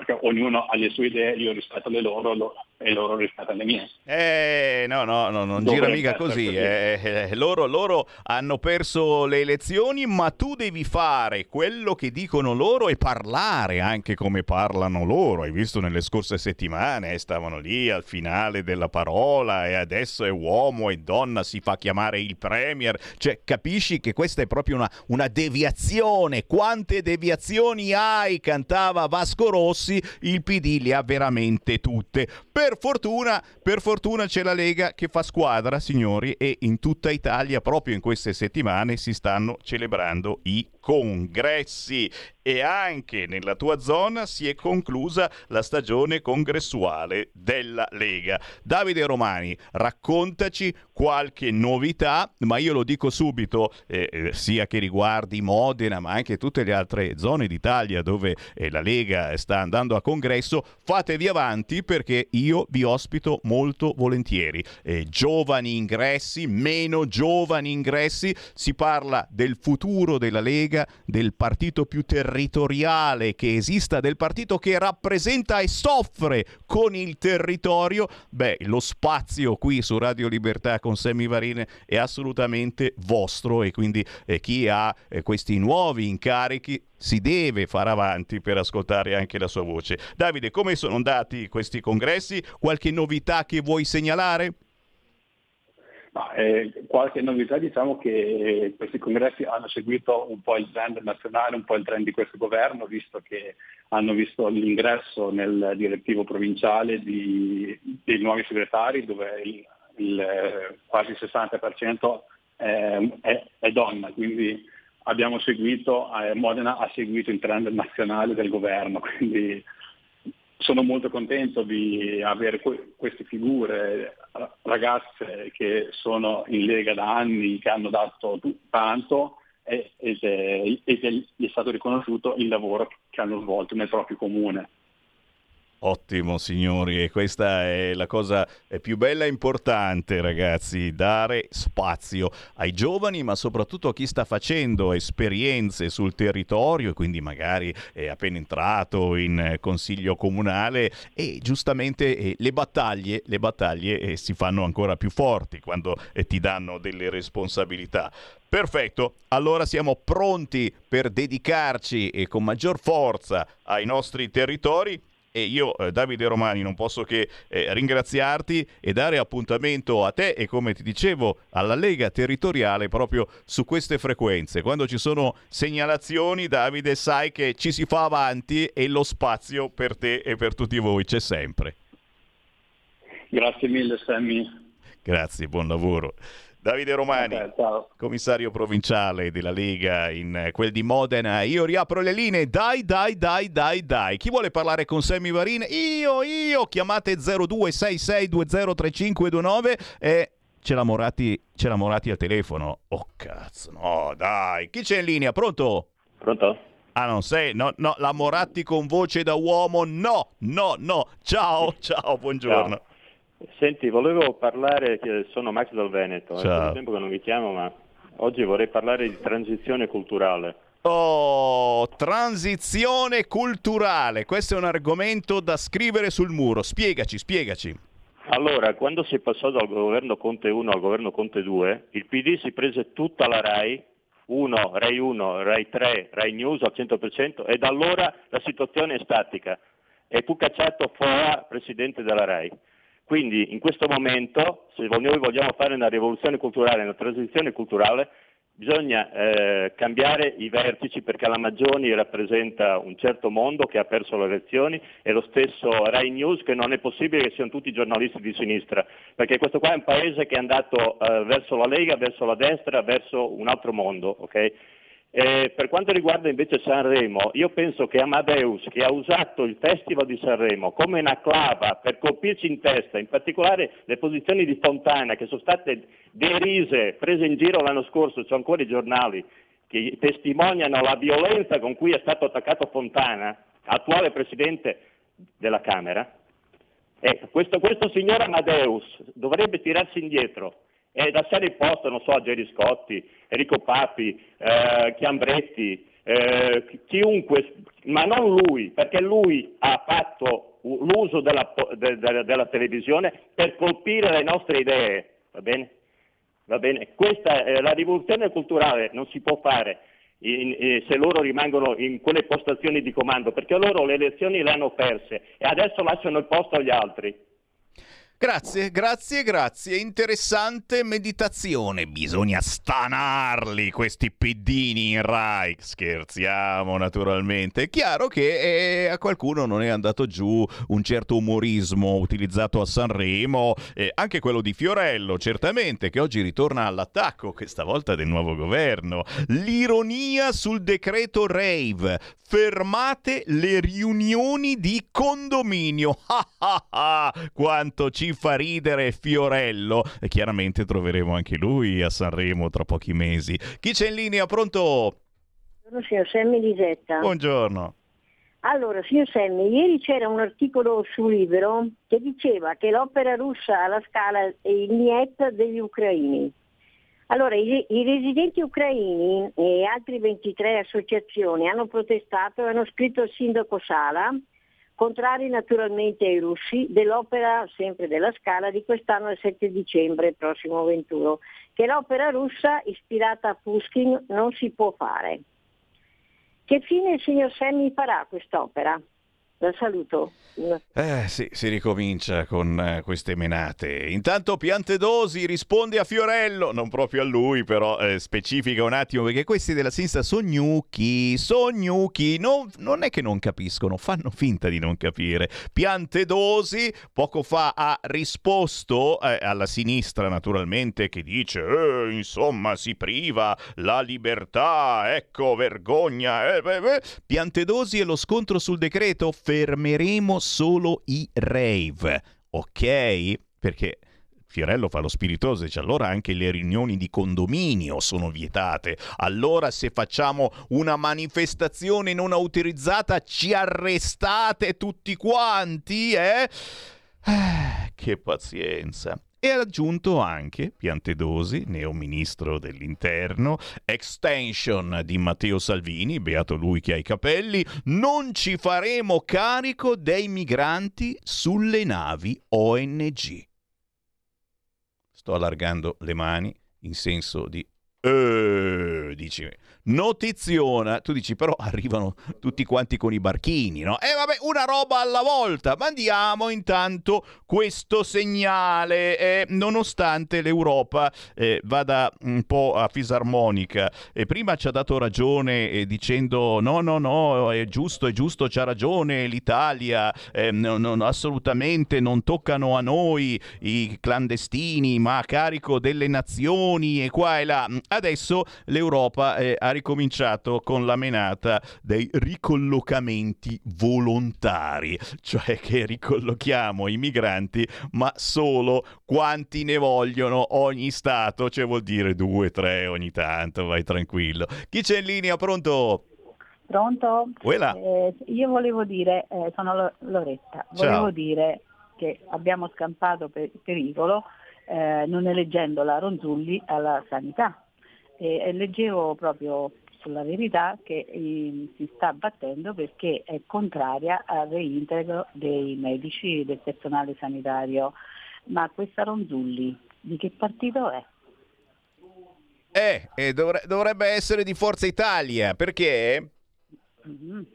perché ognuno ha le sue idee, io rispetto le loro lo, e loro rispettano le mie. Eh, no, no, no non gira mica così. così. Eh, eh, loro, loro, hanno perso le elezioni, ma tu devi fare quello che dicono loro e parlare anche come parlano loro. Hai visto nelle scorse settimane, eh, stavano lì al finale della parola e adesso è uomo e donna, si fa chiamare il Premier. Cioè, capisci che questa è proprio una, una deviazione. Quante deviazioni hai? Cantava Vasco Rossi, il PD le ha veramente tutte. Per fortuna, per fortuna c'è la Lega che fa squadra, signori, e in tutta Italia proprio in queste settimane si stanno celebrando i congressi e anche nella tua zona si è conclusa la stagione congressuale della Lega. Davide Romani, raccontaci qualche novità, ma io lo dico subito, eh, eh, sia che riguardi Modena, ma anche tutte le altre zone d'Italia dove eh, la Lega sta andando a congresso, fatevi avanti perché io vi ospito molto volentieri. Eh, giovani ingressi, meno giovani ingressi, si parla del futuro della Lega, del partito più territoriale che esista, del partito che rappresenta e soffre con il territorio, beh, lo spazio qui su Radio Libertà con Sammy Varine è assolutamente vostro e quindi eh, chi ha eh, questi nuovi incarichi si deve fare avanti per ascoltare anche la sua voce. Davide, come sono andati questi congressi? Qualche novità che vuoi segnalare? Ma, eh, qualche novità diciamo che questi congressi hanno seguito un po' il trend nazionale, un po' il trend di questo governo, visto che hanno visto l'ingresso nel direttivo provinciale di, dei nuovi segretari, dove il, il quasi il 60% è, è, è, donna, quindi abbiamo seguito, eh, Modena ha seguito il trend nazionale del governo, quindi sono molto contento di avere que- queste figure, ragazze che sono in Lega da anni, che hanno dato tanto ed, è, ed è stato riconosciuto il lavoro che hanno svolto nel proprio comune. Ottimo signori, e questa è la cosa più bella e importante ragazzi, dare spazio ai giovani ma soprattutto a chi sta facendo esperienze sul territorio e quindi magari è appena entrato in consiglio comunale e giustamente eh, le battaglie, le battaglie eh, si fanno ancora più forti quando eh, ti danno delle responsabilità. Perfetto, allora siamo pronti per dedicarci e con maggior forza ai nostri territori e io, eh, Davide Romani, non posso che eh, ringraziarti e dare appuntamento a te e, come ti dicevo, alla Lega Territoriale proprio su queste frequenze. Quando ci sono segnalazioni, Davide, sai che ci si fa avanti e lo spazio per te e per tutti voi c'è sempre. Grazie mille, Sammy. Grazie, buon lavoro. Davide Romani, okay, commissario provinciale della Lega in eh, quel di Modena. Io riapro le linee. Dai, dai, dai, dai, dai. Chi vuole parlare con Sammy Varin? Io, io. Chiamate 0266203529 e c'è la Morati, c'è la Morati al telefono. Oh cazzo, no, dai. Chi c'è in linea? Pronto? Pronto? Ah, non sei? No, no, la Moratti con voce da uomo? No, no, no. Ciao, ciao, buongiorno. Ciao. Senti, volevo parlare, sono Max dal Veneto, è Ciao. un tempo che non vi chiamo, ma oggi vorrei parlare di transizione culturale. Oh, transizione culturale, questo è un argomento da scrivere sul muro. Spiegaci, spiegaci. Allora, quando si passò dal governo Conte 1 al governo Conte 2, il PD si prese tutta la RAI, 1, RAI 1, RAI 3, RAI News al 100% e da allora la situazione è statica e fu cacciato fuori presidente della RAI. Quindi in questo momento, se noi vogliamo fare una rivoluzione culturale, una transizione culturale, bisogna eh, cambiare i vertici perché la Maggioni rappresenta un certo mondo che ha perso le elezioni e lo stesso Rai News che non è possibile che siano tutti giornalisti di sinistra, perché questo qua è un paese che è andato eh, verso la Lega, verso la destra, verso un altro mondo. Okay? Eh, per quanto riguarda invece Sanremo, io penso che Amadeus, che ha usato il Festival di Sanremo come una clava per colpirci in testa, in particolare le posizioni di Fontana che sono state derise, prese in giro l'anno scorso, c'è ancora i giornali che testimoniano la violenza con cui è stato attaccato Fontana, attuale Presidente della Camera, ecco, questo, questo signor Amadeus dovrebbe tirarsi indietro e lasciare il posto, non so, a Gerry Scotti, Enrico Papi, eh, Chiambretti, eh, chiunque, ma non lui, perché lui ha fatto l'uso della, de, de, della televisione per colpire le nostre idee, va bene? Va bene? Questa, eh, la rivoluzione culturale non si può fare in, in, se loro rimangono in quelle postazioni di comando, perché loro le elezioni le hanno perse e adesso lasciano il posto agli altri. Grazie, grazie, grazie. Interessante meditazione. Bisogna stanarli questi piddini in Rai. Scherziamo naturalmente. È chiaro che eh, a qualcuno non è andato giù un certo umorismo utilizzato a Sanremo, eh, anche quello di Fiorello, certamente, che oggi ritorna all'attacco, questa volta del nuovo governo. L'ironia sul decreto Rave. Fermate le riunioni di condominio. Quanto ci fa ridere Fiorello. E chiaramente troveremo anche lui a Sanremo tra pochi mesi. Chi c'è in linea? Pronto? Buongiorno signor Semmi Lisetta. Buongiorno. Allora, signor Semmi, ieri c'era un articolo su Libero che diceva che l'opera russa alla scala è il niet degli ucraini. Allora, i, i, residenti ucraini e altre 23 associazioni hanno protestato e hanno scritto al sindaco Sala contrari naturalmente ai russi, dell'opera sempre della Scala di quest'anno il 7 dicembre prossimo 21, che l'opera russa ispirata a Pushkin non si può fare. Che fine il signor Semmi farà quest'opera? La saluto. Eh sì, si ricomincia con eh, queste menate. Intanto Piantedosi risponde a Fiorello, non proprio a lui, però eh, specifica un attimo perché questi della sinistra sono gnucchi, sono gnucchi, non, non, è che non capiscono, fanno finta di non capire. Piantedosi poco fa ha risposto eh, alla sinistra naturalmente che dice eh, insomma si priva la libertà, ecco vergogna. Eh. Piantedosi e lo scontro sul decreto fermeremo solo i rave, ok? Perché Fiorello fa lo spiritoso dice allora anche le riunioni di condominio sono vietate. Allora se facciamo una manifestazione non autorizzata ci arrestate tutti quanti, eh? eh che pazienza. E ha aggiunto anche Piantedosi, neo ministro dell'interno, extension di Matteo Salvini, beato lui che ha i capelli, non ci faremo carico dei migranti sulle navi ONG. Sto allargando le mani in senso di Eh, dici, notiziona, tu dici però arrivano tutti quanti con i barchini, no? E vabbè, una roba alla volta, mandiamo intanto questo segnale, eh, nonostante l'Europa eh, vada un po' a fisarmonica. E prima ci ha dato ragione eh, dicendo no, no, no, è giusto, è giusto, c'ha ragione l'Italia, eh, no, no, assolutamente non toccano a noi i clandestini, ma a carico delle nazioni e qua e là. Adesso l'Europa eh, ha ricominciato con la menata dei ricollocamenti volontari, cioè che ricollochiamo i migranti, ma solo quanti ne vogliono ogni Stato, cioè vuol dire due, tre ogni tanto, vai tranquillo. Chi c'è in linea? Pronto? Pronto? Eh, io volevo dire, eh, sono Lo- Loretta, volevo Ciao. dire che abbiamo scampato per pericolo eh, non eleggendo la Ronzulli alla sanità. E, leggevo proprio sulla verità che eh, si sta battendo perché è contraria al reintegro dei medici e del personale sanitario. Ma questa Ronzulli di che partito è? Eh, eh, dovre- dovrebbe essere di Forza Italia, perché? Mhm.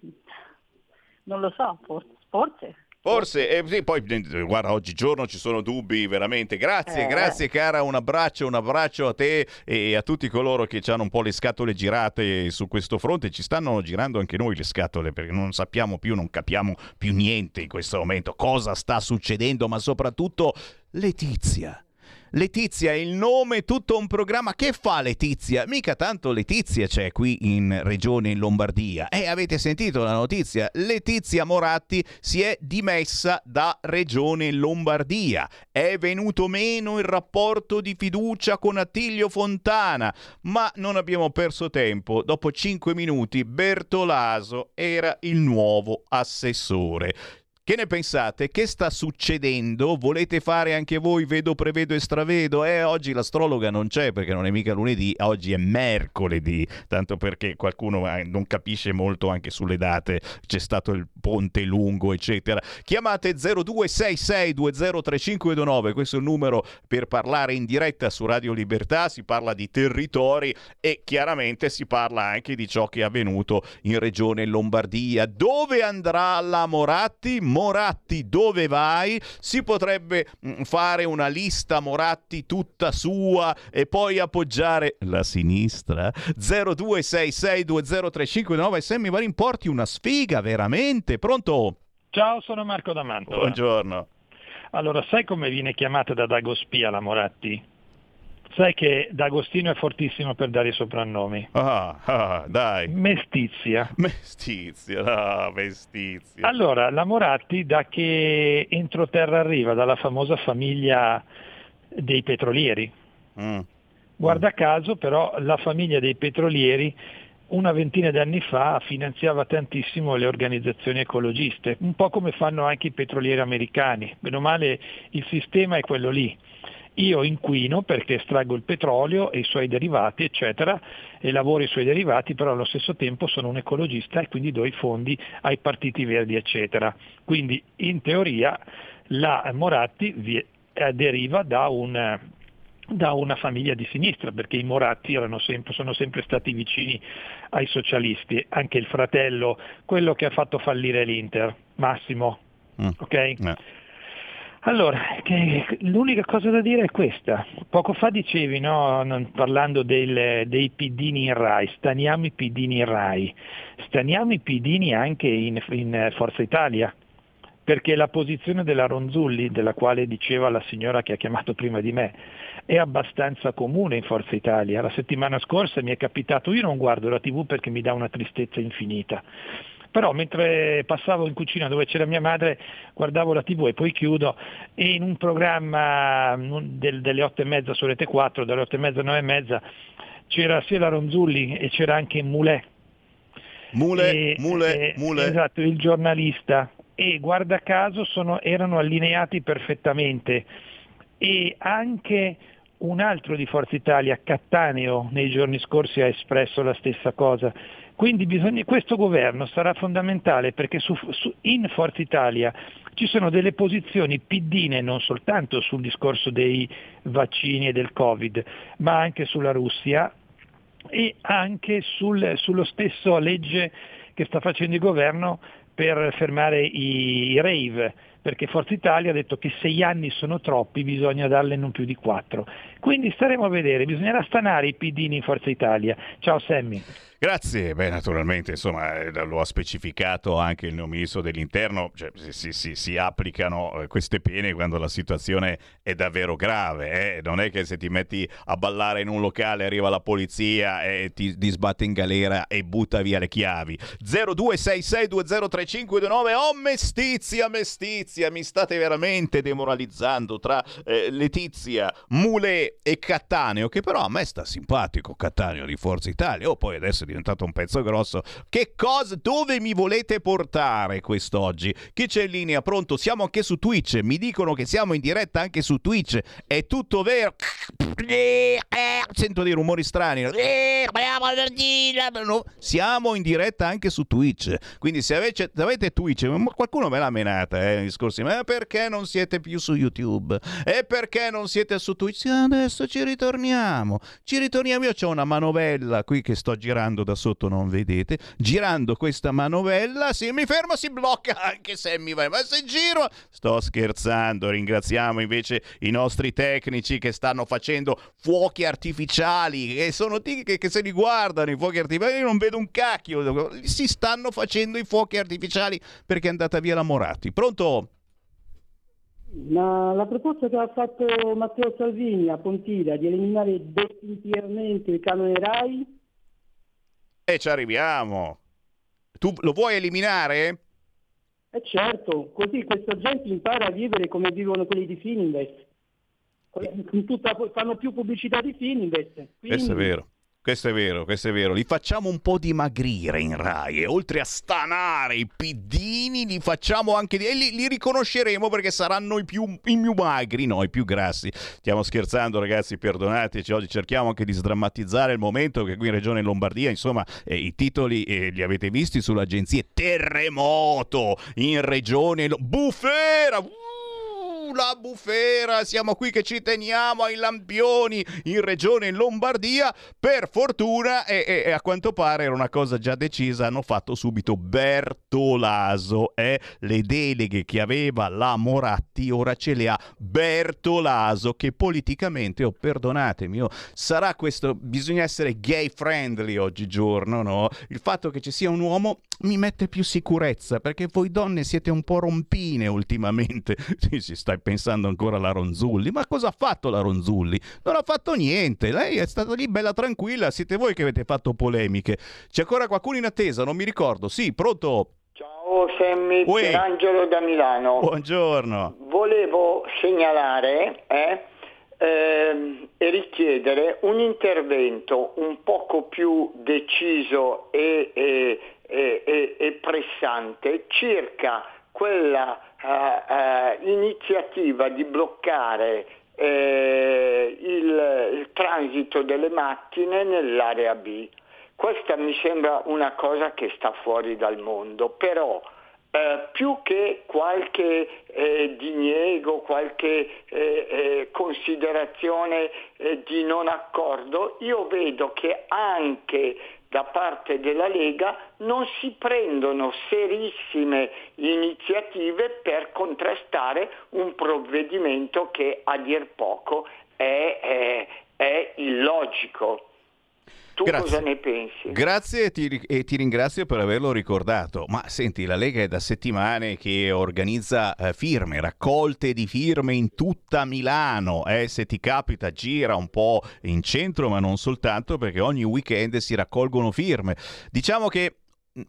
Non lo so, for- forse. Forse, eh, sì, poi eh, guarda, oggigiorno ci sono dubbi, veramente. Grazie, Eh. grazie cara, un abbraccio, un abbraccio a te e a tutti coloro che hanno un po' le scatole girate su questo fronte. Ci stanno girando anche noi le scatole perché non sappiamo più, non capiamo più niente in questo momento. Cosa sta succedendo, ma soprattutto Letizia. Letizia è il nome, tutto un programma. Che fa Letizia? Mica tanto Letizia c'è qui in Regione in Lombardia. E avete sentito la notizia? Letizia Moratti si è dimessa da Regione Lombardia. È venuto meno il rapporto di fiducia con Attilio Fontana. Ma non abbiamo perso tempo. Dopo cinque minuti Bertolaso era il nuovo assessore. Che ne pensate? Che sta succedendo? Volete fare anche voi vedo, prevedo e stravedo? Eh, oggi l'astrologa non c'è perché non è mica lunedì, oggi è mercoledì, tanto perché qualcuno eh, non capisce molto anche sulle date, c'è stato il ponte lungo, eccetera. Chiamate 0266203529, questo è il numero per parlare in diretta su Radio Libertà, si parla di territori e chiaramente si parla anche di ciò che è avvenuto in Regione Lombardia. Dove andrà la Moratti? Moratti, dove vai? Si potrebbe mm, fare una lista Moratti tutta sua e poi appoggiare la sinistra? 0266203529 se mi va in porti una sfiga veramente. Pronto? Ciao, sono Marco da Mantova. Buongiorno. Allora, sai come viene chiamata da Dago Spia la Moratti? Sai che D'Agostino è fortissimo per dare i soprannomi. Ah, ah, dai. Mestizia. Mestizia, no, mestizia. Allora, la Moratti da che entroterra arriva? Dalla famosa famiglia dei petrolieri. Mm. Guarda caso, però, la famiglia dei petrolieri una ventina di anni fa finanziava tantissimo le organizzazioni ecologiste, un po' come fanno anche i petrolieri americani. Bene o male il sistema è quello lì. Io inquino perché estraggo il petrolio e i suoi derivati, eccetera, e lavoro i suoi derivati, però allo stesso tempo sono un ecologista e quindi do i fondi ai partiti verdi, eccetera. Quindi in teoria la Moratti eh, deriva da un da una famiglia di sinistra, perché i Moratti erano sempre, sono sempre stati vicini ai socialisti, anche il fratello, quello che ha fatto fallire l'Inter, Massimo. ok? Allora, l'unica cosa da dire è questa. Poco fa dicevi, no, parlando del- dei pidini in Rai, staniamo i pidini in Rai, staniamo i pidini anche in, in Forza Italia, perché la posizione della Ronzulli, della quale diceva la signora che ha chiamato prima di me, è abbastanza comune in Forza Italia. La settimana scorsa mi è capitato, io non guardo la tv perché mi dà una tristezza infinita, però mentre passavo in cucina dove c'era mia madre guardavo la tv e poi chiudo e in un programma mm, del- delle otto e mezza su Rete 4, dalle otto e mezza alle nove e mezza, c'era sia la Ronzulli e c'era anche Moulet. Mule, E- mule, e- mule. Esatto, il giornalista. E guarda caso sono- erano allineati perfettamente. E anche un altro di Forza Italia, Cattaneo, nei giorni scorsi ha espresso la stessa cosa. Quindi bisogna- questo governo sarà fondamentale perché su- su- in Forza Italia ci sono delle posizioni piddine non soltanto sul discorso dei vaccini e del Covid, ma anche sulla Russia, e anche sul, sullo stesso legge che sta facendo il governo per fermare i, i rave, perché Forza Italia ha detto che sei anni sono troppi, bisogna darle non più di quattro. Quindi staremo a vedere, bisognerà stanare i pidini in Forza Italia. Ciao Sammy. Grazie, beh naturalmente insomma eh, lo ha specificato anche il ministro dell'interno, cioè, si, si, si, applicano eh, queste pene quando la situazione è davvero grave, eh? non è che se ti metti a ballare in un locale arriva la polizia e ti, ti sbatte in galera e butta via le chiavi. 0266203529, oh mestizia, mestizia, mi state veramente demoralizzando tra eh, Letizia, Mule e Cattaneo, che però a me sta simpatico, Cattaneo di Forza Italia, oh poi adesso è diventato un pezzo grosso. Che cosa, dove mi volete portare quest'oggi? Chi c'è in linea? Pronto? Siamo anche su Twitch. Mi dicono che siamo in diretta anche su Twitch. È tutto vero? Sento dei rumori strani. Siamo in diretta anche su Twitch. Quindi se avete, avete Twitch, qualcuno me l'ha menata, eh, discorsi. Ma perché non siete più su YouTube? E perché non siete su Twitch? Adesso ci ritorniamo. Ci ritorniamo. Io ho una manovella qui che sto girando da sotto non vedete, girando questa manovella, se mi fermo si blocca anche se mi va, ma se giro sto scherzando, ringraziamo invece i nostri tecnici che stanno facendo fuochi artificiali, che sono tigri che, che se li guardano i fuochi artificiali, io non vedo un cacchio, si stanno facendo i fuochi artificiali perché è andata via la Moratti. Pronto? Ma la proposta che ha fatto Matteo Salvini a Pontida di eliminare definitivamente il canone RAI e ci arriviamo. Tu lo vuoi eliminare? Eh certo, così questa gente impara a vivere come vivono quelli di Fininvest. Tutta, fanno più pubblicità di Fininvest. Quindi... Questo è vero. Questo è vero, questo è vero. Li facciamo un po' dimagrire in Rai e oltre a stanare i piddini li facciamo anche... e li, li riconosceremo perché saranno i più, i più magri, no, i più grassi. Stiamo scherzando ragazzi, perdonateci, oggi cerchiamo anche di sdrammatizzare il momento che qui in Regione Lombardia, insomma, eh, i titoli eh, li avete visti sull'agenzia Terremoto in Regione... Lo- Bufera! Uh! La bufera, siamo qui che ci teniamo ai lampioni in regione Lombardia. Per fortuna, e, e, e, a quanto pare era una cosa già decisa, hanno fatto subito Bertolaso. Eh? Le deleghe che aveva la Moratti ora ce le ha Bertolaso, che politicamente, oh, perdonatemi, oh, sarà questo, bisogna essere gay friendly oggigiorno, no? Il fatto che ci sia un uomo mi mette più sicurezza, perché voi donne siete un po' rompine ultimamente. si sta stai pensando ancora alla Ronzulli. Ma cosa ha fatto la Ronzulli? Non ha fatto niente. Lei è stata lì bella tranquilla. Siete voi che avete fatto polemiche. C'è ancora qualcuno in attesa? Non mi ricordo. Sì, pronto? Ciao Sammy, Angelo da Milano. Buongiorno. Volevo segnalare eh, eh, e richiedere un intervento un poco più deciso e, e, e, e pressante circa quella uh, iniziativa di bloccare eh, il, il transito delle macchine nell'area B. Questa mi sembra una cosa che sta fuori dal mondo, però eh, più che qualche eh, diniego, qualche eh, eh considerazione eh, di non accordo, io vedo che anche da parte della Lega non si prendono serissime iniziative per contrastare un provvedimento che a dir poco è, è, è illogico. Tu Grazie. cosa ne pensi? Grazie e ti, e ti, ringrazio per averlo ricordato. Ma senti, la Lega è da settimane che organizza eh, firme, raccolte di firme in tutta Milano. Eh, se ti capita, gira un po' in centro, ma non soltanto, perché ogni weekend si raccolgono firme. Diciamo che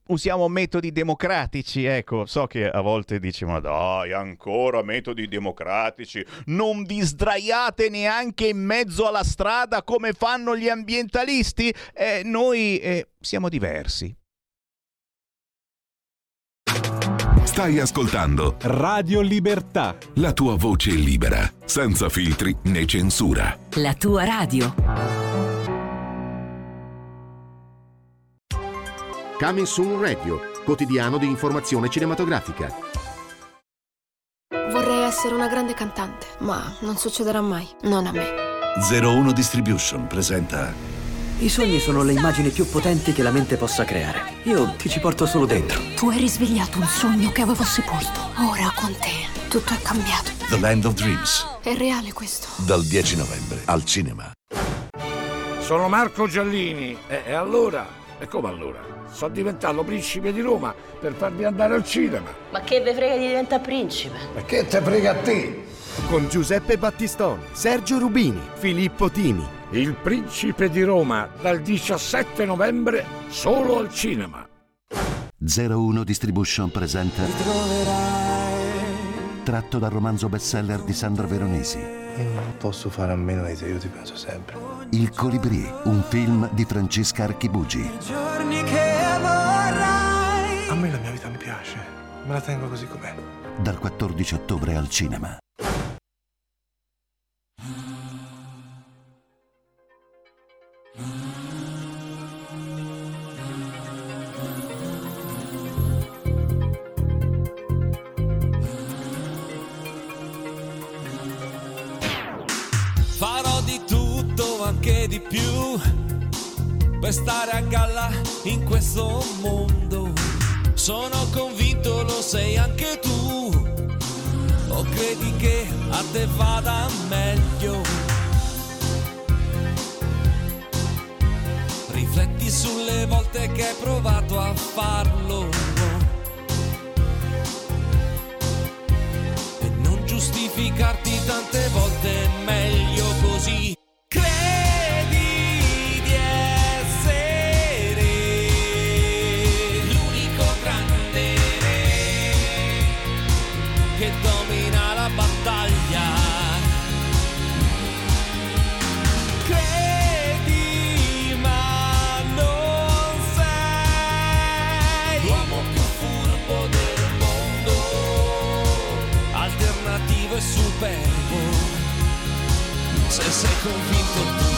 usiamo metodi democratici, ecco, so che a volte dici ma dai, ancora metodi democratici, non vi sdraiate neanche in mezzo alla strada come fanno gli ambientalisti? Eh, noi eh, siamo diversi. Stai ascoltando Radio Libertà, la tua voce libera, senza filtri né censura. La tua radio. Coming Soon Radio, quotidiano di informazione cinematografica. Vorrei essere una grande cantante, ma non succederà mai, non a me. 01 Distribution presenta I sogni sono le immagini più potenti che la mente possa creare. Io ti ci porto solo dentro. Tu hai risvegliato un sogno che avevo sepolto. Ora con te tutto è cambiato. The Land of Dreams. È reale questo. Dal 10 novembre al cinema. Sono Marco Giallini. E, e allora? E come allora? Sono diventato principe di Roma per farvi andare al cinema. Ma che ve frega di diventare principe? Ma che te frega a te? Con Giuseppe Battistoni, Sergio Rubini, Filippo Timi. Il principe di Roma dal 17 novembre solo al cinema. 01 Distribution presenta Tratto dal romanzo bestseller di Sandro Veronesi Io non posso fare a meno di te, io ti penso sempre. Il Colibrì, un film di Francesca Archibugi Giorni che vorrai. A me la mia vita mi piace, me la tengo così com'è. dal 14 ottobre al cinema. Stare a galla in questo mondo. Sono convinto, lo sei anche tu, o credi che a te vada meglio? Rifletti sulle volte che hai provato a farlo. E non giustificarti tante volte meglio convinto tu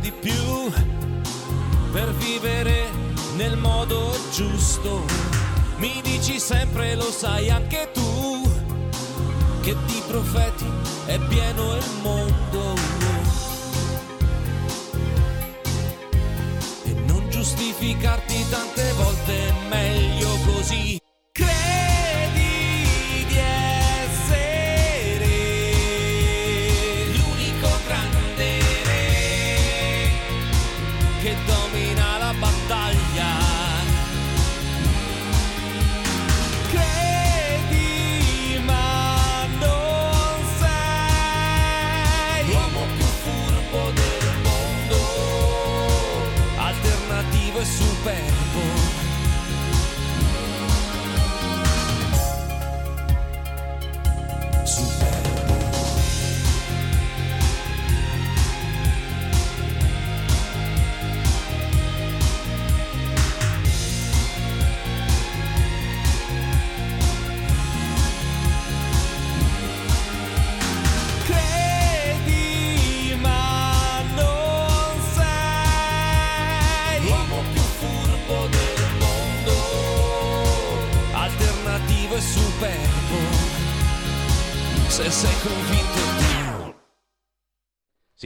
di più, per vivere nel modo giusto. Mi dici sempre, lo sai anche tu, che di profeti è pieno il mondo. E non giustificarti tante volte è meglio così.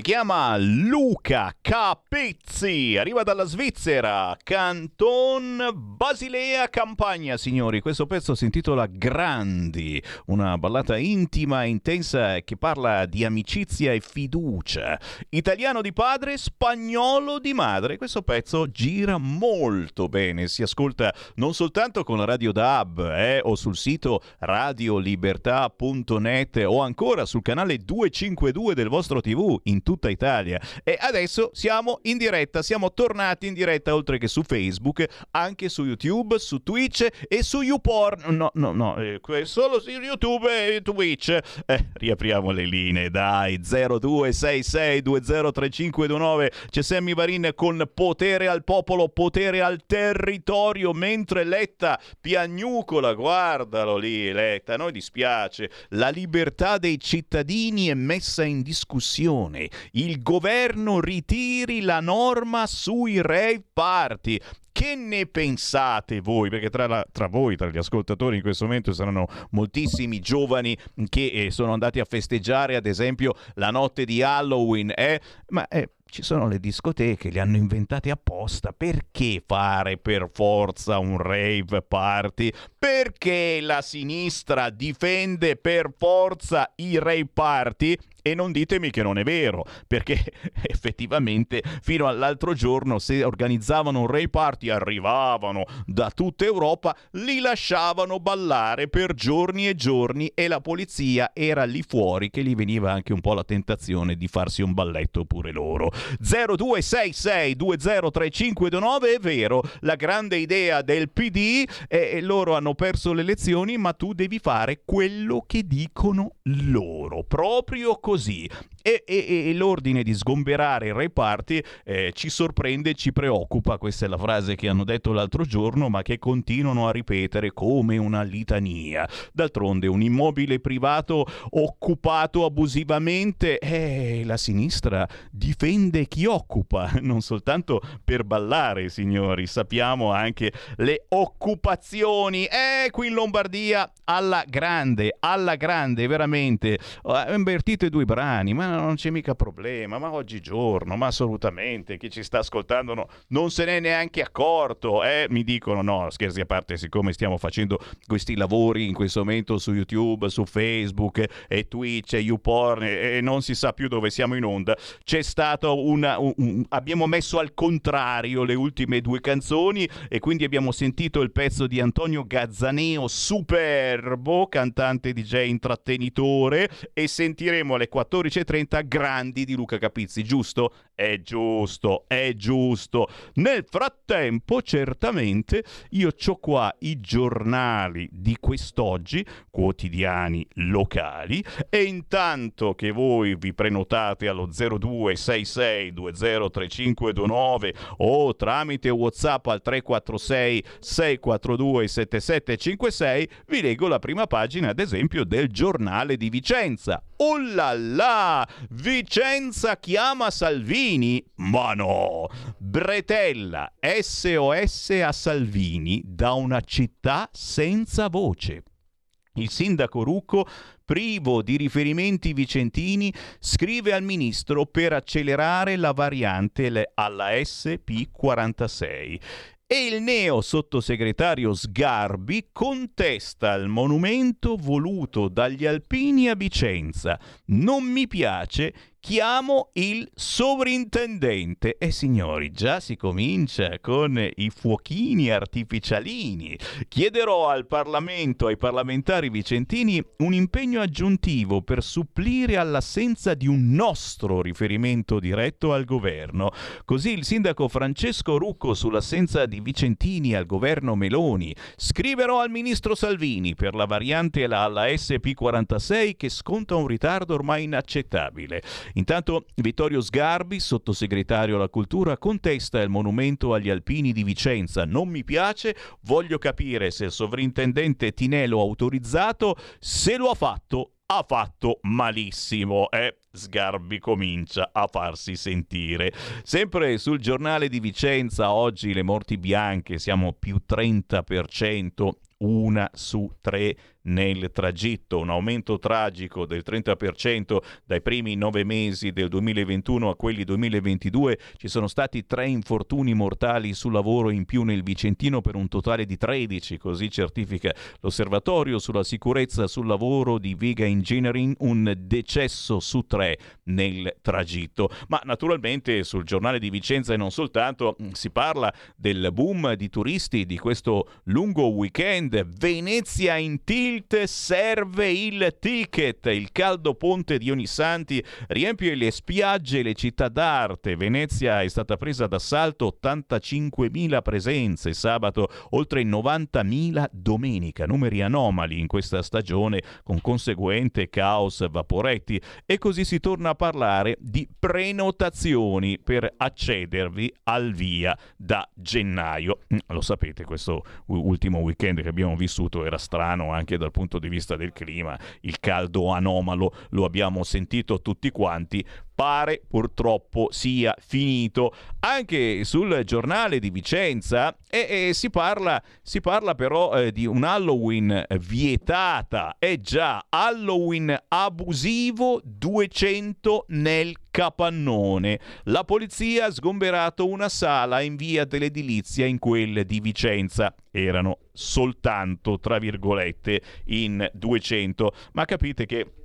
Si chiama Luca Capezzi, arriva dalla Svizzera, Canton Basilea Campagna, signori. Questo pezzo si intitola Grandi, una ballata intima e intensa che parla di amicizia e fiducia. Italiano di padre, spagnolo di madre. Questo pezzo gira molto bene, si ascolta non soltanto con la radio DAB eh, o sul sito radiolibertà.net o ancora sul canale 252 del vostro TV in tutta Italia. E adesso siamo in diretta, siamo tornati in diretta oltre che su Facebook, anche su YouTube, su Twitch e su YouPorn. No, no, no, eh, solo su YouTube e Twitch. Eh, riapriamo le linee, dai, 0266203529. C'è Sammy Varin con potere al popolo, potere al territorio, mentre Letta piagnucola, guardalo lì, Letta, a noi dispiace. La libertà dei cittadini è messa in discussione. Il governo ritiri la norma sui rave party. Che ne pensate voi? Perché tra, la, tra, voi, tra gli ascoltatori in questo momento saranno moltissimi giovani che eh, sono andati a festeggiare ad esempio la notte di Halloween, eh? ma eh, ci sono le discoteche, le hanno inventate apposta. Perché fare per forza un rave party? Perché la sinistra difende per forza i rave party? E non ditemi che non è vero, perché effettivamente fino all'altro giorno se organizzavano un rave party arrivavano da tutta Europa, li lasciavano ballare per giorni e giorni e la polizia era lì fuori che gli veniva anche un po' la tentazione di farsi un balletto pure loro. 0266203529 è vero, la grande idea del PD è loro hanno perso le elezioni, ma tu devi fare quello che dicono loro, proprio così così. E, e, e, l'ordine di sgomberare i reparti eh, ci sorprende ci preoccupa, questa è la frase che hanno detto l'altro giorno, ma che continuano a ripetere come una litania. D'altronde un immobile privato occupato abusivamente, eh, la sinistra difende chi occupa, non soltanto per ballare, signori, sappiamo anche le occupazioni. Eh, qui in Lombardia alla grande, alla grande, veramente. Ho invertito i due brani, ma non c'è mica problema, ma oggigiorno, ma assolutamente, chi ci sta ascoltando no, non se n'è neanche accorto, eh? mi dicono no, scherzi a parte, siccome stiamo facendo questi lavori in questo momento su YouTube, su Facebook e Twitch e YouPorn e, e non si sa più dove siamo in onda, c'è stato una, un, un, abbiamo messo al contrario le ultime due canzoni e quindi abbiamo sentito il pezzo di Antonio Gazzaneo, superbo, cantante DJ intrattenitore e sentiremo alle 14.30 30 grandi di Luca Capizzi, giusto? È giusto, è giusto. Nel frattempo, certamente, io ho qua i giornali di quest'oggi, quotidiani locali, e intanto che voi vi prenotate allo 0266203529 o tramite WhatsApp al 346 642 7756, vi leggo la prima pagina, ad esempio, del giornale di Vicenza. Oh là là! Vicenza chiama Salvini? Ma no! Bretella, SOS a Salvini da una città senza voce. Il sindaco Rucco, privo di riferimenti vicentini, scrive al ministro per accelerare la variante alla SP46 e il neo sottosegretario Sgarbi contesta il monumento voluto dagli alpini a Vicenza. Non mi piace chiamo il sovrintendente. E signori, già si comincia con i fuochini artificialini. Chiederò al Parlamento, ai parlamentari vicentini, un impegno aggiuntivo per supplire all'assenza di un nostro riferimento diretto al governo. Così il sindaco Francesco Rucco sull'assenza di vicentini al governo Meloni. Scriverò al ministro Salvini per la variante alla SP46 che sconta un ritardo ormai inaccettabile. Intanto Vittorio Sgarbi, sottosegretario alla cultura, contesta il monumento agli alpini di Vicenza. Non mi piace, voglio capire se il sovrintendente Tinello ha autorizzato, se lo ha fatto ha fatto malissimo. Eh, Sgarbi comincia a farsi sentire. Sempre sul giornale di Vicenza, oggi le morti bianche, siamo più 30%, una su tre nel tragitto, un aumento tragico del 30% dai primi nove mesi del 2021 a quelli 2022. Ci sono stati tre infortuni mortali sul lavoro in più nel Vicentino per un totale di 13, così certifica l'osservatorio sulla sicurezza sul lavoro di Viga Engineering, un decesso su tre nel tragitto. Ma naturalmente sul giornale di Vicenza e non soltanto si parla del boom di turisti di questo lungo weekend. Venezia in tilt tilt serve il ticket. Il caldo ponte di Onisanti riempie le spiagge e le città d'arte. Venezia è stata presa d'assalto 85.000 presenze sabato, oltre 90.000 domenica. Numeri anomali in questa stagione con conseguente caos vaporetti. E così si torna a parlare di prenotazioni per accedervi al via da gennaio. Mm, lo sapete, questo ultimo weekend che abbiamo vissuto era strano anche da dal punto di vista del clima, il caldo anomalo lo abbiamo sentito tutti quanti, pare purtroppo sia finito. Anche sul giornale di Vicenza e, e si, parla, si, parla, però eh, di un Halloween vietata. È già Halloween abusivo 200 nel capannone. La polizia ha sgomberato una sala in via dell'edilizia in quelle di Vicenza. Erano soltanto, tra virgolette, in 200. Ma capite che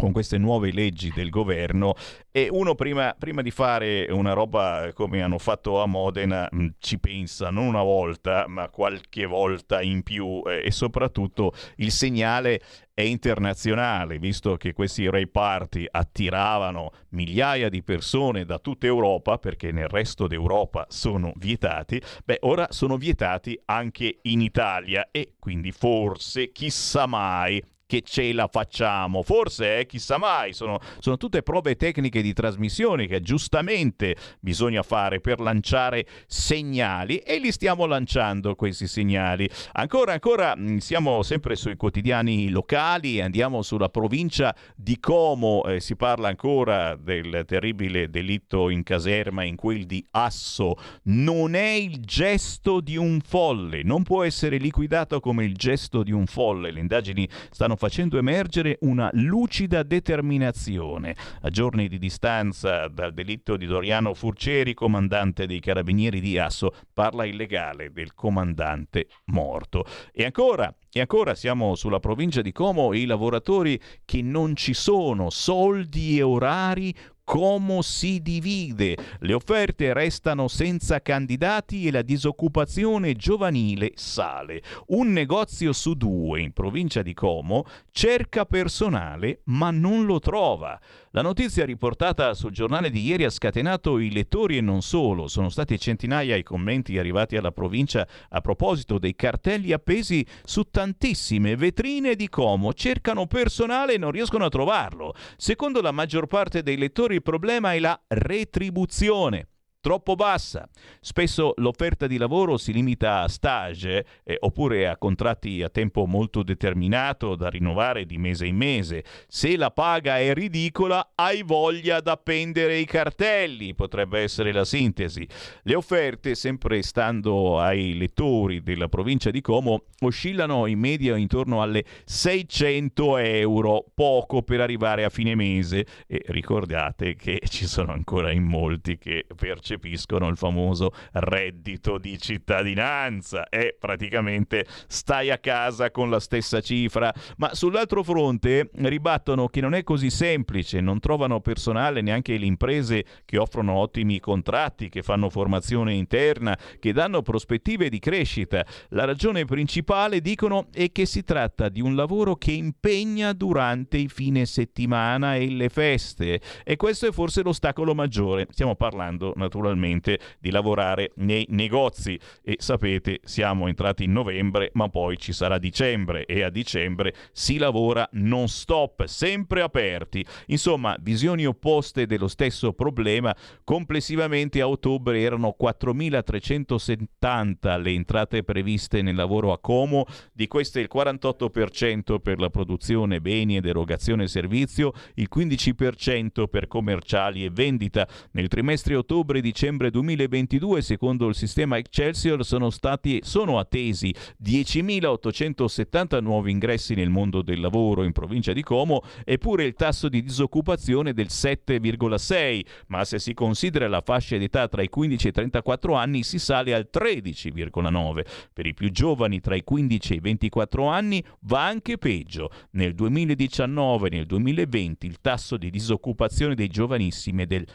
con queste nuove leggi del governo. E uno prima, prima, di fare una roba come hanno fatto a Modena mm, ci pensa non una volta ma qualche volta in più. Eh, e soprattutto il segnale è internazionale visto che questi Ray Party attiravano migliaia di persone da tutta Europa perché nel resto d'Europa sono vietati. Beh ora sono vietati anche in Italia e quindi forse chissà mai che ce la facciamo. Forse, eh, chissà mai, sono, sono tutte prove tecniche di trasmissione che giustamente bisogna fare per lanciare segnali e li stiamo lanciando questi segnali. Ancora, ancora, mm, siamo sempre sui quotidiani locali, andiamo sulla provincia di Como, eh, si parla ancora del terribile delitto in caserma, in quel di Asso. Non è il gesto di un folle, non può essere liquidato come il gesto di un folle. Le indagini stanno facendo emergere una lucida determinazione. A giorni di distanza dal delitto di Doriano Furceri, comandante dei carabinieri di Asso, parla illegale del comandante morto. E ancora, e ancora siamo sulla provincia di Como, i lavoratori che non ci sono, soldi e orari Como si divide? Le offerte restano senza candidati e la disoccupazione giovanile sale. Un negozio su due in provincia di Como cerca personale ma non lo trova. La notizia riportata sul giornale di ieri ha scatenato i lettori e non solo. Sono stati centinaia i commenti arrivati alla provincia a proposito dei cartelli appesi su tantissime vetrine di Como. Cercano personale e non riescono a trovarlo. Secondo la maggior parte dei lettori il problema è la retribuzione troppo bassa. Spesso l'offerta di lavoro si limita a stage eh, oppure a contratti a tempo molto determinato da rinnovare di mese in mese. Se la paga è ridicola, hai voglia da appendere i cartelli, potrebbe essere la sintesi. Le offerte, sempre stando ai lettori della provincia di Como, oscillano in media intorno alle 600 euro, poco per arrivare a fine mese. E ricordate che ci sono ancora in molti che percepiscono percepiscono il famoso reddito di cittadinanza e praticamente stai a casa con la stessa cifra. Ma sull'altro fronte ribattono che non è così semplice, non trovano personale neanche le imprese che offrono ottimi contratti, che fanno formazione interna, che danno prospettive di crescita. La ragione principale, dicono, è che si tratta di un lavoro che impegna durante i fine settimana e le feste e questo è forse l'ostacolo maggiore. Stiamo parlando naturalmente naturalmente di lavorare nei negozi e sapete siamo entrati in novembre ma poi ci sarà dicembre e a dicembre si lavora non stop, sempre aperti. Insomma, visioni opposte dello stesso problema, complessivamente a ottobre erano 4.370 le entrate previste nel lavoro a Como, di queste il 48% per la produzione beni ed erogazione servizio, il 15% per commerciali e vendita. Nel trimestre ottobre di dicembre 2022, secondo il sistema Excelsior, sono, stati, sono attesi 10.870 nuovi ingressi nel mondo del lavoro in provincia di Como, eppure il tasso di disoccupazione del 7,6, ma se si considera la fascia d'età tra i 15 e i 34 anni si sale al 13,9. Per i più giovani tra i 15 e i 24 anni va anche peggio. Nel 2019 e nel 2020 il tasso di disoccupazione dei giovanissimi è del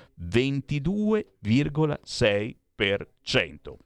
22,6%.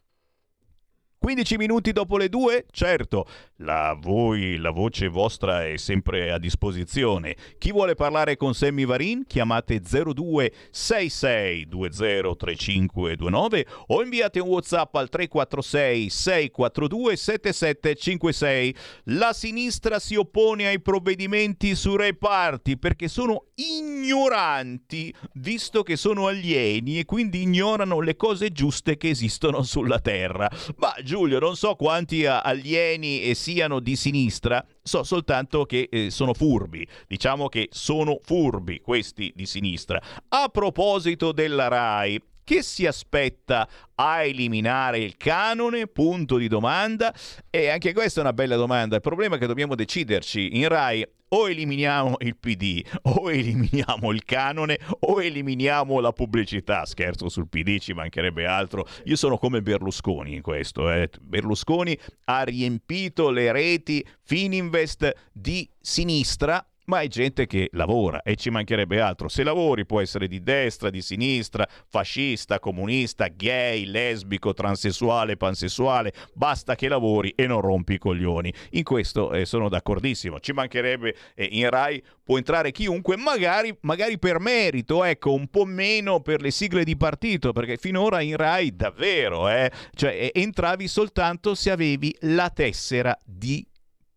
15 minuti dopo le due? Certo, la, voi, la voce vostra è sempre a disposizione. Chi vuole parlare con Sammy Varin? Chiamate 0266203529 o inviate un WhatsApp al 346 642 7756. La sinistra si oppone ai provvedimenti su reparti perché sono ignoranti, visto che sono alieni e quindi ignorano le cose giuste che esistono sulla Terra. Ma Giulio, non so quanti alieni siano di sinistra, So soltanto che eh, sono furbi, diciamo che sono furbi questi di sinistra. A proposito della RAI, che si aspetta a eliminare il canone? Punto di domanda. E anche questa è una bella domanda. Il problema è che dobbiamo deciderci in Rai o eliminiamo il PD, o eliminiamo il canone, o eliminiamo la pubblicità. Scherzo sul PD, ci mancherebbe altro. Io sono come Berlusconi in questo. Eh. Berlusconi ha riempito le reti Fininvest di sinistra ma è gente che lavora e ci mancherebbe altro. Se lavori può essere di destra, di sinistra, fascista, comunista, gay, lesbico, transessuale, pansessuale, basta che lavori e non rompi i coglioni. In questo eh, sono d'accordissimo. Ci mancherebbe eh, in Rai può entrare chiunque, magari, magari per merito, ecco, un po' meno per le sigle di partito, perché finora in Rai davvero, eh, cioè eh, entravi soltanto se avevi la tessera di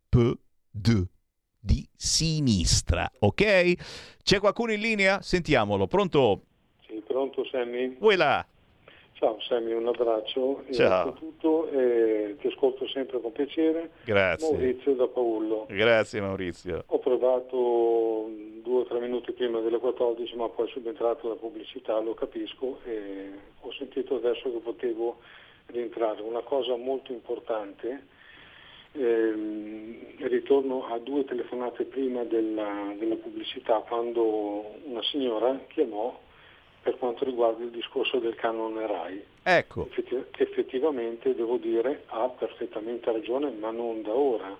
PD di sinistra, ok? C'è qualcuno in linea? Sentiamolo, pronto? Sì, pronto Sammy? Vuoi là? Ciao Sammy, un abbraccio. Ciao. Tutto, eh, ti ascolto sempre con piacere. Grazie. Maurizio da Paullo. Grazie Maurizio. Ho provato due o tre minuti prima delle 14, ma poi subentrato la pubblicità, lo capisco e ho sentito adesso che potevo rientrare. Una cosa molto importante Ehm, ritorno a due telefonate prima della, della, pubblicità quando una signora chiamò per quanto riguarda il discorso del canone RAI. Ecco. Effetti- effettivamente devo dire ha perfettamente ragione, ma non da ora,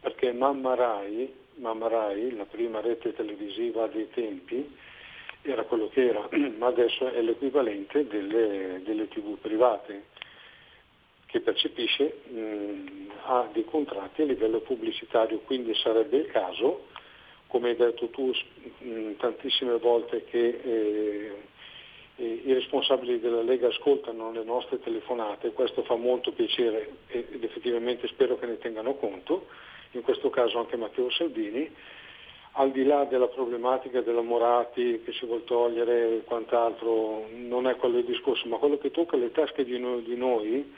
perché Mamma RAI, Mamma RAI la prima rete televisiva dei tempi, era quello che era, ma adesso è l'equivalente delle, delle tv private che percepisce mh, ha dei contratti a livello pubblicitario, quindi sarebbe il caso, come hai detto tu mh, tantissime volte, che eh, i responsabili della Lega ascoltano le nostre telefonate, questo fa molto piacere ed effettivamente spero che ne tengano conto, in questo caso anche Matteo Salvini, al di là della problematica della Morati che si vuol togliere e quant'altro, non è quello il discorso, ma quello che tocca le tasche di noi, di noi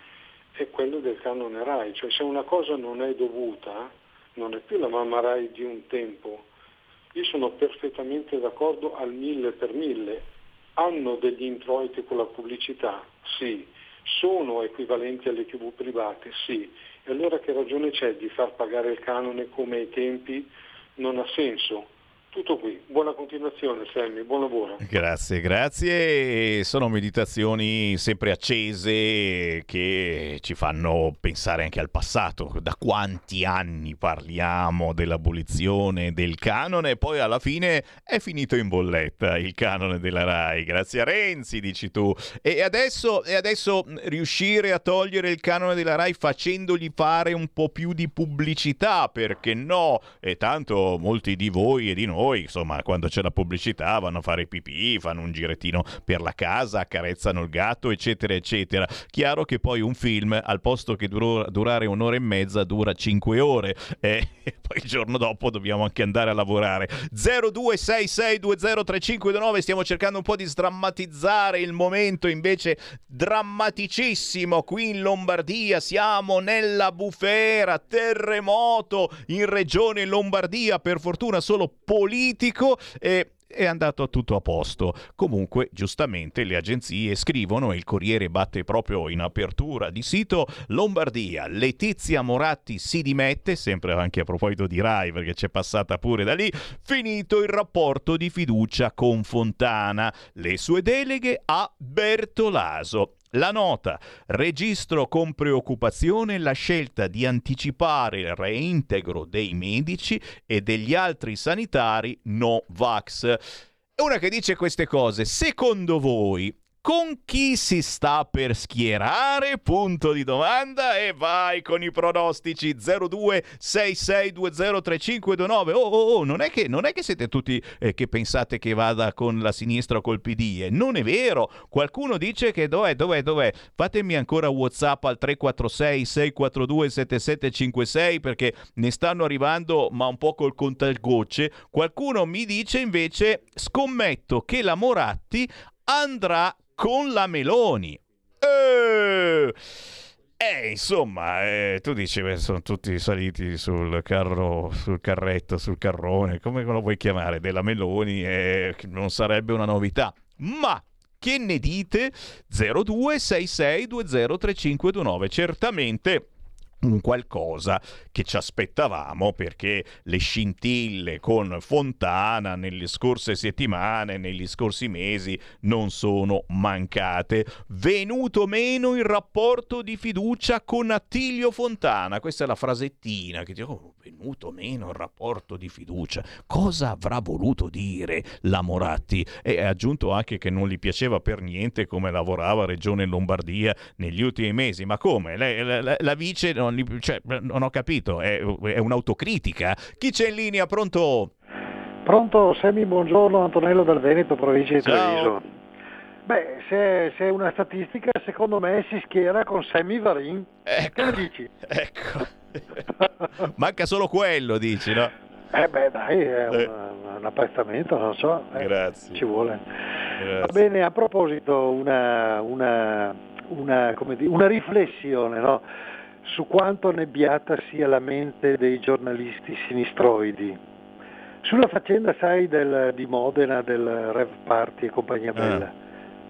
è quello del canone RAI, cioè se una cosa non è dovuta, non è più la mamma RAI di un tempo. Io sono perfettamente d'accordo al mille per mille. Hanno degli introiti con la pubblicità? Sì. Sono equivalenti alle tv private? Sì. E allora che ragione c'è di far pagare il canone come ai tempi? Non ha senso. Tutto qui, buona continuazione Sammy, buon lavoro. Grazie, grazie. Sono meditazioni sempre accese che ci fanno pensare anche al passato. Da quanti anni parliamo dell'abolizione del canone e poi alla fine è finito in bolletta il canone della RAI. Grazie a Renzi, dici tu. E adesso, e adesso riuscire a togliere il canone della RAI facendogli fare un po' più di pubblicità, perché no? E tanto molti di voi e di noi noi, insomma, quando c'è la pubblicità vanno a fare pipì, fanno un girettino per la casa, accarezzano il gatto, eccetera, eccetera. Chiaro che poi un film, al posto che duro, durare un'ora e mezza, dura cinque ore e poi il giorno dopo dobbiamo anche andare a lavorare. 0266203529, stiamo cercando un po' di sdrammatizzare il momento invece drammaticissimo qui in Lombardia, siamo nella bufera, terremoto in regione Lombardia, per fortuna solo politico politico e è andato tutto a posto. Comunque, giustamente, le agenzie scrivono e il Corriere batte proprio in apertura di sito Lombardia. Letizia Moratti si dimette, sempre anche a proposito di Rai, perché c'è passata pure da lì. Finito il rapporto di fiducia con Fontana. Le sue deleghe a Bertolaso. La nota. Registro con preoccupazione la scelta di anticipare il reintegro dei medici e degli altri sanitari no vax. Una che dice queste cose, secondo voi con chi si sta per schierare? Punto di domanda e vai con i pronostici 0266203529. Oh, oh, oh, non è che, non è che siete tutti eh, che pensate che vada con la sinistra o col PD, eh. non è vero. Qualcuno dice che dov'è, dov'è, dov'è? Fatemi ancora WhatsApp al 346 642 7756 perché ne stanno arrivando ma un po' col contagocce. Qualcuno mi dice invece scommetto che la Moratti andrà con la Meloni. Eh, eh Eh, insomma, eh, tu dici, beh, sono tutti saliti sul carro, sul carretto, sul carrone, come lo vuoi chiamare, della Meloni, eh, non sarebbe una novità. Ma che ne dite? 0266203529. Certamente un qualcosa che ci aspettavamo perché le scintille con Fontana nelle scorse settimane, negli scorsi mesi non sono mancate. Venuto meno il rapporto di fiducia con Attilio Fontana. Questa è la frasettina che dico, oh, venuto meno il rapporto di fiducia. Cosa avrà voluto dire la Moratti? E ha aggiunto anche che non gli piaceva per niente come lavorava Regione Lombardia negli ultimi mesi. Ma come? La, la, la vice non, li, cioè, non ho capito, è, è un'autocritica. Chi c'è in linea? Pronto? Pronto, Semi, buongiorno, Antonello dal Veneto, provincia di Treviso. Beh, se, se, è una statistica, secondo me si schiera con Semi Varin. Ecco, che dici? Ecco. Manca solo quello, dici, no? Eh beh, dai, è eh. un, un apprezzamento, non so. Eh, Grazie. Ci vuole. Grazie. Va bene, a proposito, una, una, una, dire, una riflessione, no? Su quanto nebbiata sia la mente dei giornalisti sinistroidi. Sulla faccenda, sai, del, di Modena, del Rev Party e compagnia bella. Eh.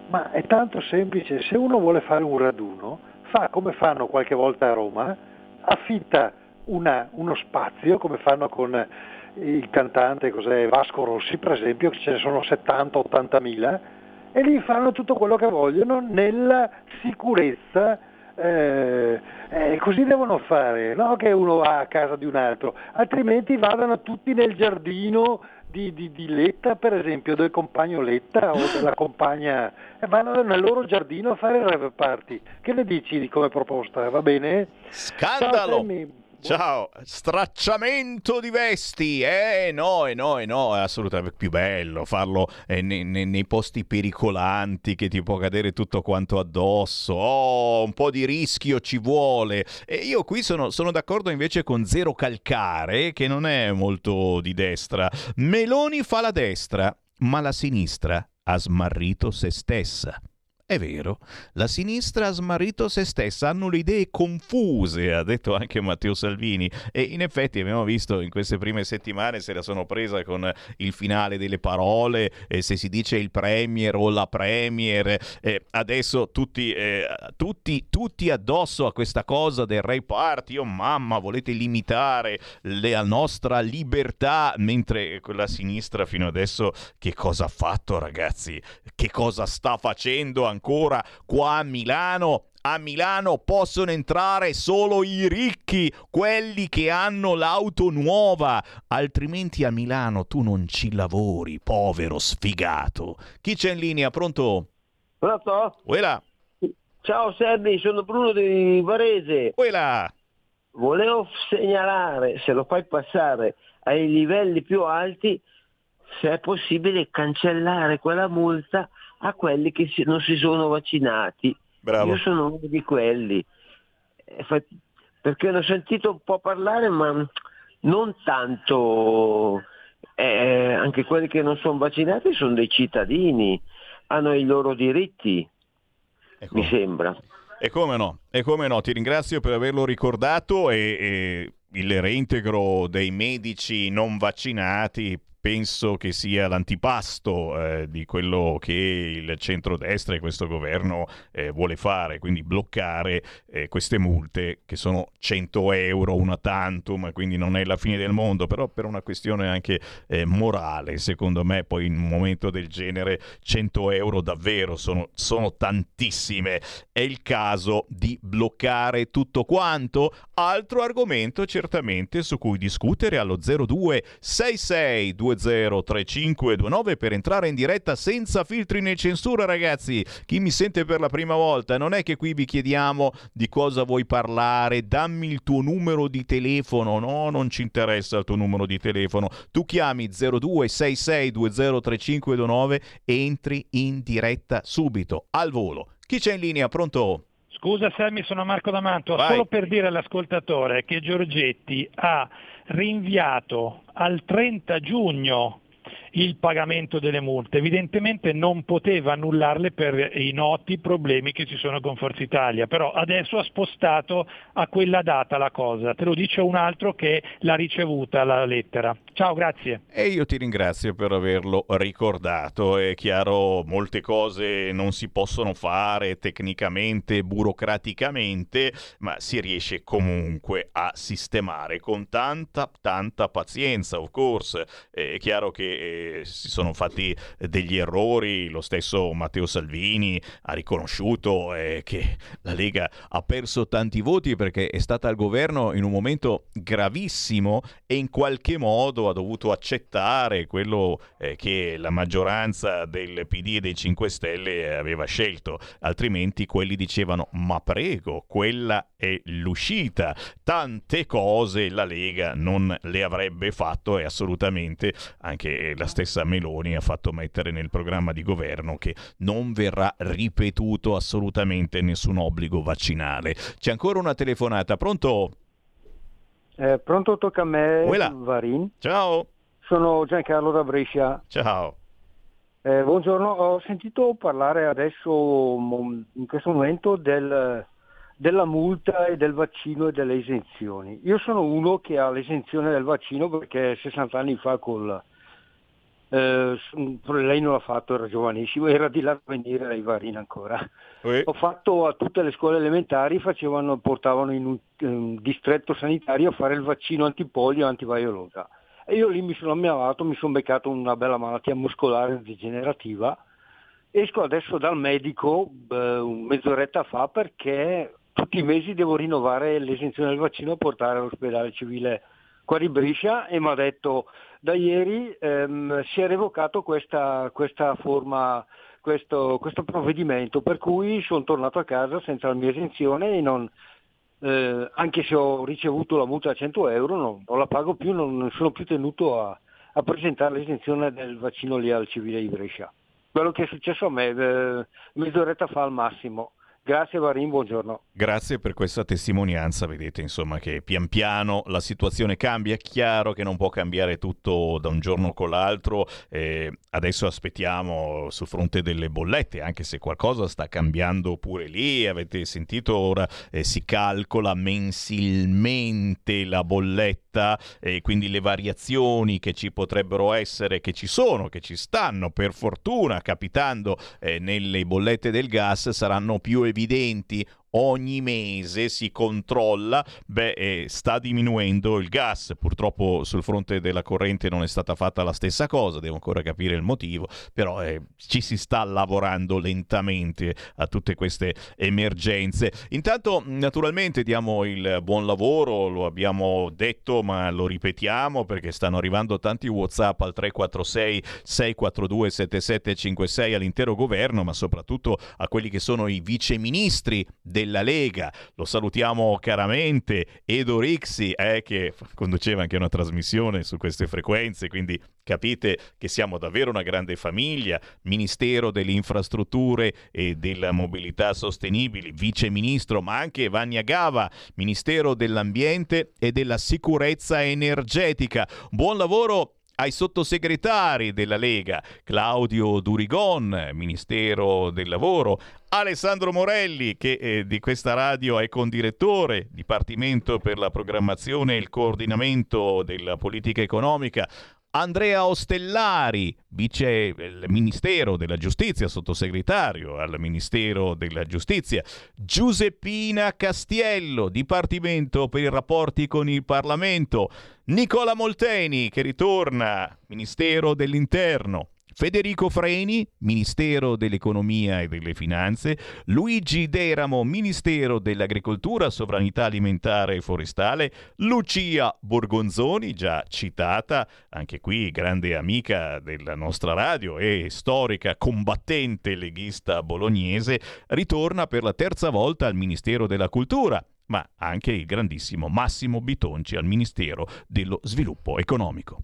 Ma è tanto semplice, se uno vuole fare un raduno, fa come fanno qualche volta a Roma, affitta una, uno spazio, come fanno con il cantante cos'è, Vasco Rossi per esempio, che ce ne sono 70-80 mila, e lì fanno tutto quello che vogliono nella sicurezza eh, eh, così devono fare, no che uno va a casa di un altro, altrimenti vadano tutti nel giardino di, di, di Letta, per esempio, del compagno Letta o della compagna, e vanno nel loro giardino a fare il rave party. Che ne dici di come proposta? Va bene? Scandalo! Ciao, Ciao, stracciamento di vesti, eh no, eh no, eh no, è assolutamente più bello farlo eh, nei, nei, nei, posti pericolanti che ti può cadere tutto quanto addosso, oh, un po' di rischio ci vuole. E io qui sono, sono d'accordo invece con Zero Calcare, che non è molto di destra. Meloni fa la destra, ma la sinistra ha smarrito se stessa. È vero, la sinistra ha smarrito se stessa, hanno le idee confuse, ha detto anche Matteo Salvini, e in effetti abbiamo visto in queste prime settimane se la sono presa con il finale delle parole, eh, se si dice il premier o la premier, eh, adesso tutti, eh, tutti, tutti, addosso a questa cosa del Ray Party, oh mamma, volete limitare la nostra libertà, mentre quella sinistra fino adesso che cosa ha fatto ragazzi? Che cosa sta facendo ancora? Ancora qua a Milano. A Milano possono entrare solo i ricchi, quelli che hanno l'auto nuova, altrimenti a Milano tu non ci lavori, povero sfigato. Chi c'è in linea? Pronto? Pronto? Uela. Ciao Sergi, sono Bruno di Varese. Uela. Volevo segnalare, se lo fai passare ai livelli più alti, se è possibile cancellare quella multa a quelli che non si sono vaccinati. Bravo. Io sono uno di quelli, eh, perché ne ho sentito un po' parlare, ma non tanto, eh, anche quelli che non sono vaccinati sono dei cittadini, hanno i loro diritti, ecco. mi sembra. E come no, e come no, ti ringrazio per averlo ricordato e, e il reintegro dei medici non vaccinati penso che sia l'antipasto eh, di quello che il centrodestra e questo governo eh, vuole fare, quindi bloccare eh, queste multe che sono 100 euro una tantum, quindi non è la fine del mondo, però per una questione anche eh, morale, secondo me poi in un momento del genere 100 euro davvero sono, sono tantissime, è il caso di bloccare tutto quanto, altro argomento certamente su cui discutere allo 0266 203529 per entrare in diretta senza filtri né censura, ragazzi. Chi mi sente per la prima volta, non è che qui vi chiediamo di cosa vuoi parlare, dammi il tuo numero di telefono. No, non ci interessa il tuo numero di telefono. Tu chiami 0266203529 e entri in diretta subito, al volo. Chi c'è in linea? Pronto? Scusa Sammy, sono Marco D'Amanto, Vai. solo per dire all'ascoltatore che Giorgetti ha rinviato al 30 giugno il pagamento delle multe. Evidentemente non poteva annullarle per i noti problemi che ci sono con Forza Italia, però adesso ha spostato a quella data la cosa. Te lo dice un altro che l'ha ricevuta la lettera. Ciao, grazie. E io ti ringrazio per averlo ricordato. È chiaro, molte cose non si possono fare tecnicamente, burocraticamente, ma si riesce comunque a sistemare con tanta, tanta pazienza, of course. È chiaro che eh, si sono fatti degli errori, lo stesso Matteo Salvini ha riconosciuto eh, che la Lega ha perso tanti voti perché è stata al governo in un momento gravissimo e in qualche modo ha dovuto accettare quello eh, che la maggioranza del PD e dei 5 Stelle aveva scelto, altrimenti quelli dicevano ma prego, quella è l'uscita. Tante cose la Lega non le avrebbe fatto e assolutamente anche la stessa Meloni ha fatto mettere nel programma di governo che non verrà ripetuto assolutamente nessun obbligo vaccinale. C'è ancora una telefonata, pronto? Eh, pronto, tocca a me, Uela. Varin. Ciao. Sono Giancarlo da Brescia. Ciao. Eh, buongiorno, ho sentito parlare adesso, in questo momento, del- della multa e del vaccino e delle esenzioni. Io sono uno che ha l'esenzione del vaccino perché 60 anni fa col... eh, lei non l'ha fatto, era giovanissimo, era di là da venire lei Varin ancora. Ho fatto a tutte le scuole elementari, facevano, portavano in un, un distretto sanitario a fare il vaccino antipolio e antivaiolosa. E io lì mi sono ammalato, mi sono beccato una bella malattia muscolare degenerativa. Esco adesso dal medico eh, mezz'oretta fa perché tutti i mesi devo rinnovare l'esenzione del vaccino e portare all'ospedale civile qua di Brescia e mi ha detto da ieri ehm, si è revocato questa, questa forma, questo, questo provvedimento, per cui sono tornato a casa senza la mia esenzione e non, eh, anche se ho ricevuto la multa a 100 euro non, non la pago più, non, non sono più tenuto a, a presentare l'esenzione del vaccino lì al civile di Brescia. Quello che è successo a me, eh, mezz'oretta fa al massimo. Grazie Varin, buongiorno. Grazie per questa testimonianza, vedete insomma che pian piano la situazione cambia, è chiaro che non può cambiare tutto da un giorno con l'altro, eh, adesso aspettiamo sul fronte delle bollette, anche se qualcosa sta cambiando pure lì, avete sentito ora eh, si calcola mensilmente la bolletta e quindi le variazioni che ci potrebbero essere, che ci sono, che ci stanno per fortuna capitando eh, nelle bollette del gas saranno più evidenti evidenti ogni mese si controlla, beh, eh, sta diminuendo il gas. Purtroppo sul fronte della corrente non è stata fatta la stessa cosa, devo ancora capire il motivo, però eh, ci si sta lavorando lentamente a tutte queste emergenze. Intanto, naturalmente, diamo il buon lavoro, lo abbiamo detto, ma lo ripetiamo perché stanno arrivando tanti WhatsApp al 346 642 7756 all'intero governo, ma soprattutto a quelli che sono i viceministri della Lega. Lo salutiamo caramente, Edo Rixi, eh, che conduceva anche una trasmissione su queste frequenze, quindi capite che siamo davvero una grande famiglia, Ministero delle Infrastrutture e della Mobilità Sostenibili, Vice Ministro, ma anche Vania Gava, Ministero dell'Ambiente e della Sicurezza Energetica. Buon lavoro ai sottosegretari della Lega, Claudio Durigon, Ministero del Lavoro, Alessandro Morelli, che eh, di questa radio è condirettore, Dipartimento per la programmazione e il coordinamento della politica economica, Andrea Ostellari, vice del Ministero della Giustizia, sottosegretario al Ministero della Giustizia, Giuseppina Castiello, Dipartimento per i rapporti con il Parlamento, Nicola Molteni che ritorna, Ministero dell'Interno, Federico Freni, Ministero dell'Economia e delle Finanze, Luigi Deramo, Ministero dell'Agricoltura, Sovranità Alimentare e Forestale, Lucia Borgonzoni, già citata, anche qui grande amica della nostra radio e storica combattente leghista bolognese, ritorna per la terza volta al Ministero della Cultura ma anche il grandissimo Massimo Bitonci al Ministero dello Sviluppo Economico.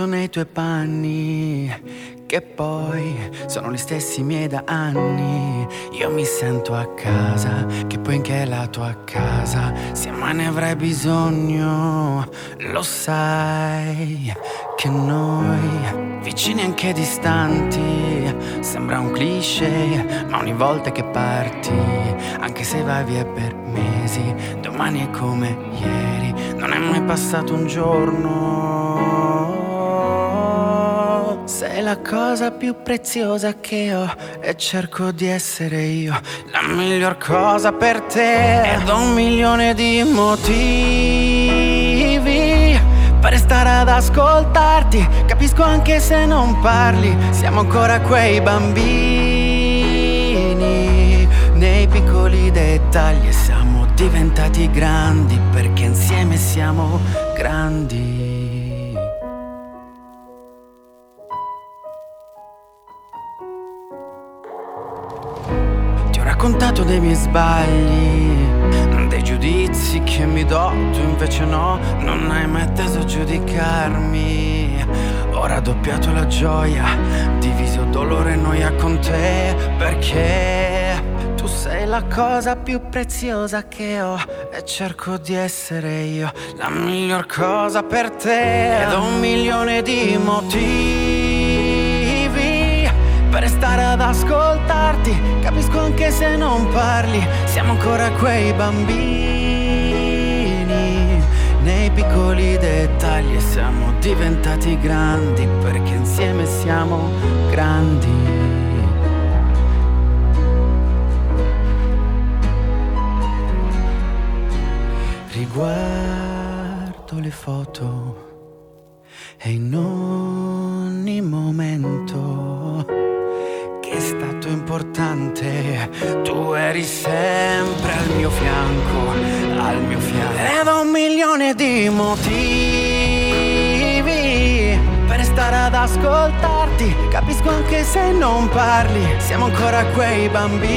Metto nei tuoi panni, che poi sono gli stessi miei da anni, io mi sento a casa, che poi anche la tua casa, se mai ne avrai bisogno, lo sai che noi, vicini anche distanti, sembra un cliché, ma ogni volta che parti, anche se vai via per mesi, domani è come ieri, non è mai passato un giorno. Sei la cosa più preziosa che ho e cerco di essere io la miglior cosa per te. Ed ho un milione di motivi per stare ad ascoltarti. Capisco anche se non parli, siamo ancora quei bambini. Nei piccoli dettagli siamo diventati grandi perché insieme siamo grandi. Ti ho raccontato dei miei sbagli, dei giudizi che mi do, tu invece no, non hai mai atteso a giudicarmi. Ho doppiato la gioia, diviso dolore e noia con te, perché tu sei la cosa più preziosa che ho e cerco di essere io la miglior cosa per te. Ed ho un milione di motivi per stare ad ascoltarti. Capisco anche se non parli, siamo ancora quei bambini. Nei piccoli dettagli siamo diventati grandi perché insieme siamo grandi. Riguardo le foto e in ogni momento importante, tu eri sempre al mio fianco, al mio fianco. Ed ho un milione di motivi per stare ad ascoltarti, capisco anche se non parli, siamo ancora quei bambini,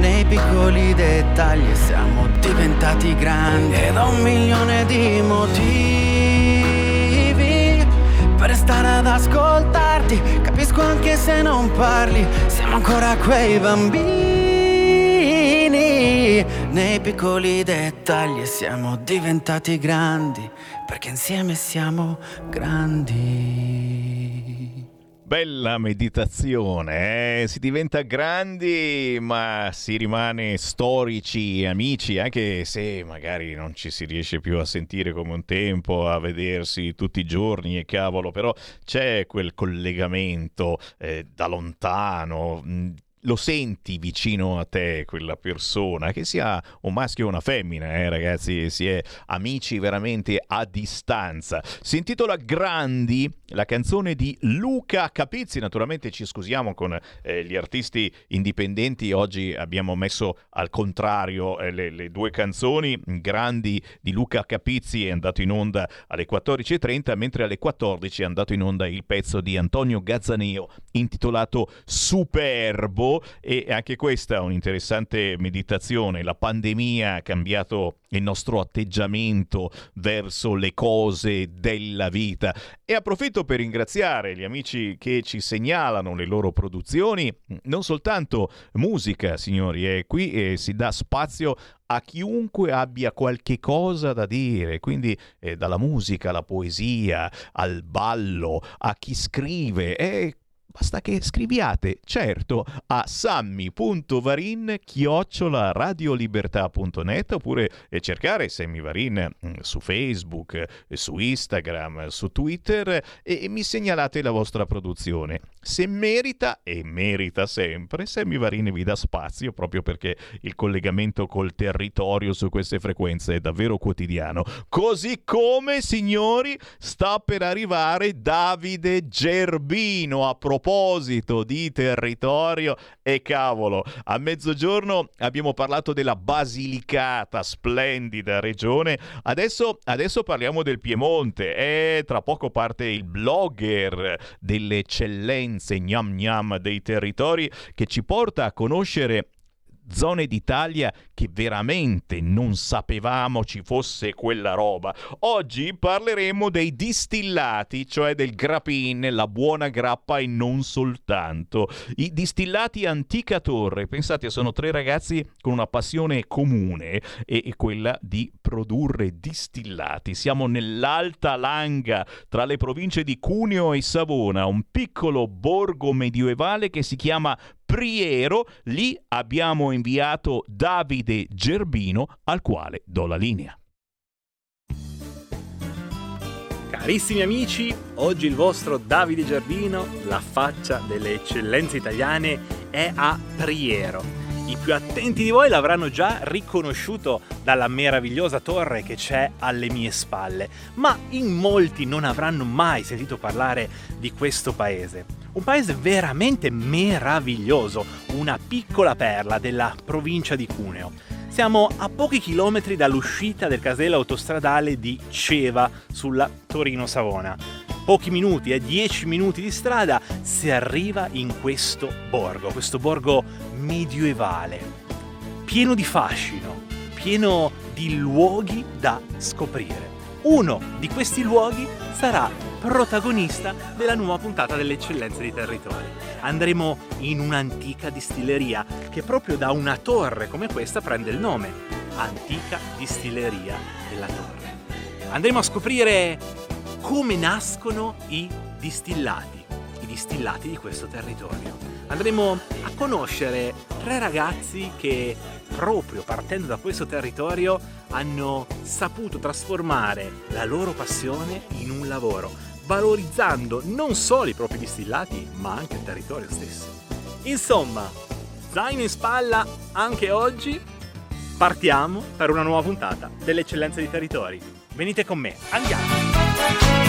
nei piccoli dettagli siamo diventati grandi. Ed ho un milione di motivi stare ad ascoltarti. Capisco anche se non parli, siamo ancora quei bambini. Nei piccoli dettagli siamo diventati grandi, perché insieme siamo grandi. Bella meditazione, eh? si diventa grandi ma si rimane storici amici anche se magari non ci si riesce più a sentire come un tempo, a vedersi tutti i giorni e cavolo, però c'è quel collegamento eh, da lontano. mh, lo senti vicino a te quella persona, che sia un maschio o una femmina, eh, ragazzi, si è amici veramente a distanza. Si intitola Grandi, la canzone di Luca Capizzi. Naturalmente ci scusiamo con eh, gli artisti indipendenti. Oggi abbiamo messo al contrario eh, le, le due canzoni. Grandi di Luca Capizzi è andato in onda alle 14.30, mentre alle 14 è andato in onda il pezzo di Antonio Gazzaneo intitolato Superbo. E anche questa è un'interessante meditazione. La pandemia ha cambiato il nostro atteggiamento verso le cose della vita. E approfitto per ringraziare gli amici che ci segnalano le loro produzioni, non soltanto musica, signori, e qui eh, si dà spazio a chiunque abbia qualche cosa da dire, quindi eh, dalla musica alla poesia, al ballo, a chi scrive, e Basta che scriviate, certo, a sammi.varin chiocciola radiolibertà.net oppure eh, cercare Sammy Varin mm, su Facebook, eh, su Instagram, su Twitter e mi segnalate la vostra produzione. Se merita, e merita sempre, Sammy Varin vi dà spazio proprio perché il collegamento col territorio su queste frequenze è davvero quotidiano. Così come, signori, sta per arrivare Davide Gerbino a proposito proposito di territorio e cavolo, a mezzogiorno abbiamo parlato della Basilicata, splendida regione. Adesso, adesso parliamo del Piemonte e tra poco parte il blogger delle eccellenze gnam gnam dei territori che ci porta a conoscere zone d'Italia che veramente non sapevamo ci fosse quella roba. Oggi parleremo dei distillati, cioè del grappin, la buona grappa e non soltanto. I distillati Antica Torre, pensate, sono tre ragazzi con una passione comune e quella di produrre distillati. Siamo nell'Alta Langa, tra le province di Cuneo e Savona, un piccolo borgo medievale che si chiama Priero, lì abbiamo inviato Davide Gerbino al quale do la linea. Carissimi amici, oggi il vostro Davide Gerbino, la faccia delle eccellenze italiane, è a Priero. I più attenti di voi l'avranno già riconosciuto dalla meravigliosa torre che c'è alle mie spalle, ma in molti non avranno mai sentito parlare di questo paese. Un paese veramente meraviglioso, una piccola perla della provincia di Cuneo. Siamo a pochi chilometri dall'uscita del casello autostradale di Ceva sulla Torino-Savona. Pochi minuti, eh, 10 minuti di strada, si arriva in questo borgo, questo borgo medievale, pieno di fascino, pieno di luoghi da scoprire. Uno di questi luoghi sarà protagonista della nuova puntata delle eccellenze di territori. Andremo in un'antica distilleria che proprio da una torre come questa prende il nome, Antica Distilleria della Torre. Andremo a scoprire come nascono i distillati, i distillati di questo territorio. Andremo a conoscere tre ragazzi che proprio partendo da questo territorio hanno saputo trasformare la loro passione in un lavoro valorizzando non solo i propri distillati, ma anche il territorio stesso. Insomma, zaino in spalla anche oggi, partiamo per una nuova puntata dell'eccellenza dei territori. Venite con me, andiamo!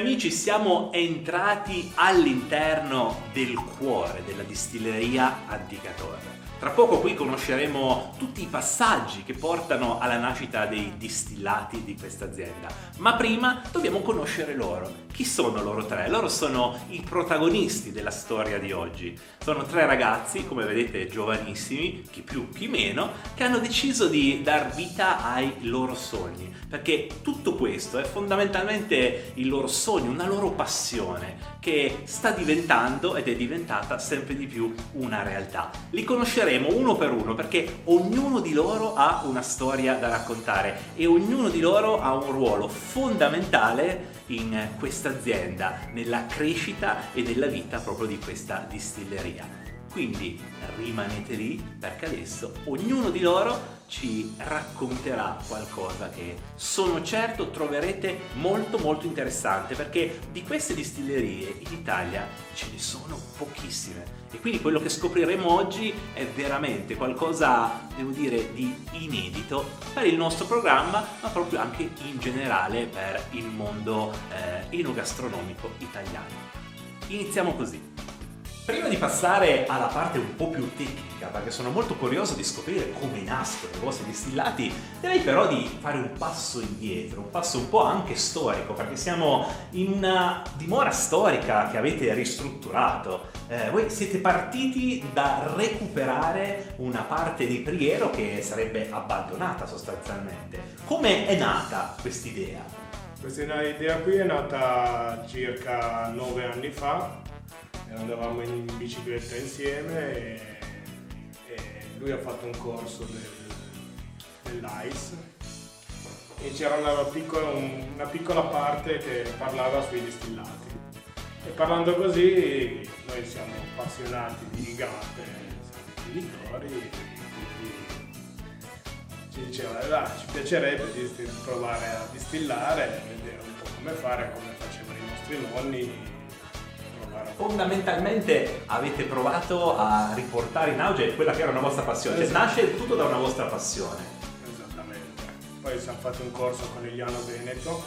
Amici siamo entrati all'interno del cuore della distilleria Antica Torre. Tra poco qui conosceremo tutti i passaggi che portano alla nascita dei distillati di questa azienda, ma prima dobbiamo conoscere loro. Chi sono loro tre? Loro sono i protagonisti della storia di oggi. Sono tre ragazzi, come vedete giovanissimi, chi più chi meno, che hanno deciso di dar vita ai loro sogni, perché tutto questo è fondamentalmente il loro sogno, una loro passione che sta diventando ed è diventata sempre di più una realtà. Li conosceremo uno per uno perché ognuno di loro ha una storia da raccontare e ognuno di loro ha un ruolo fondamentale in questa azienda, nella crescita e nella vita proprio di questa distilleria. Quindi rimanete lì perché adesso ognuno di loro ci racconterà qualcosa che sono certo troverete molto molto interessante perché di queste distillerie in Italia ce ne sono pochissime e quindi quello che scopriremo oggi è veramente qualcosa, devo dire, di inedito per il nostro programma ma proprio anche in generale per il mondo eh, enogastronomico italiano. Iniziamo così. Prima di passare alla parte un po' più tecnica, perché sono molto curioso di scoprire come nascono i vostri distillati, direi però di fare un passo indietro, un passo un po' anche storico, perché siamo in una dimora storica che avete ristrutturato. Eh, voi siete partiti da recuperare una parte di Priero che sarebbe abbandonata sostanzialmente. Come è nata quest'idea? Questa idea qui è nata circa nove anni fa andavamo in bicicletta insieme e, e lui ha fatto un corso del, dell'ICE e c'era una piccola, una piccola parte che parlava sui distillati. E parlando così noi siamo appassionati di gatte, di liquori, quindi ci diceva eh, ci piacerebbe di provare a distillare, vedere un po' come fare, come facevano i nostri nonni fondamentalmente avete provato a riportare in auge quella che era una vostra passione, cioè esatto. nasce tutto da una vostra passione. Esattamente. Poi siamo fatti un corso con Eliano Veneto,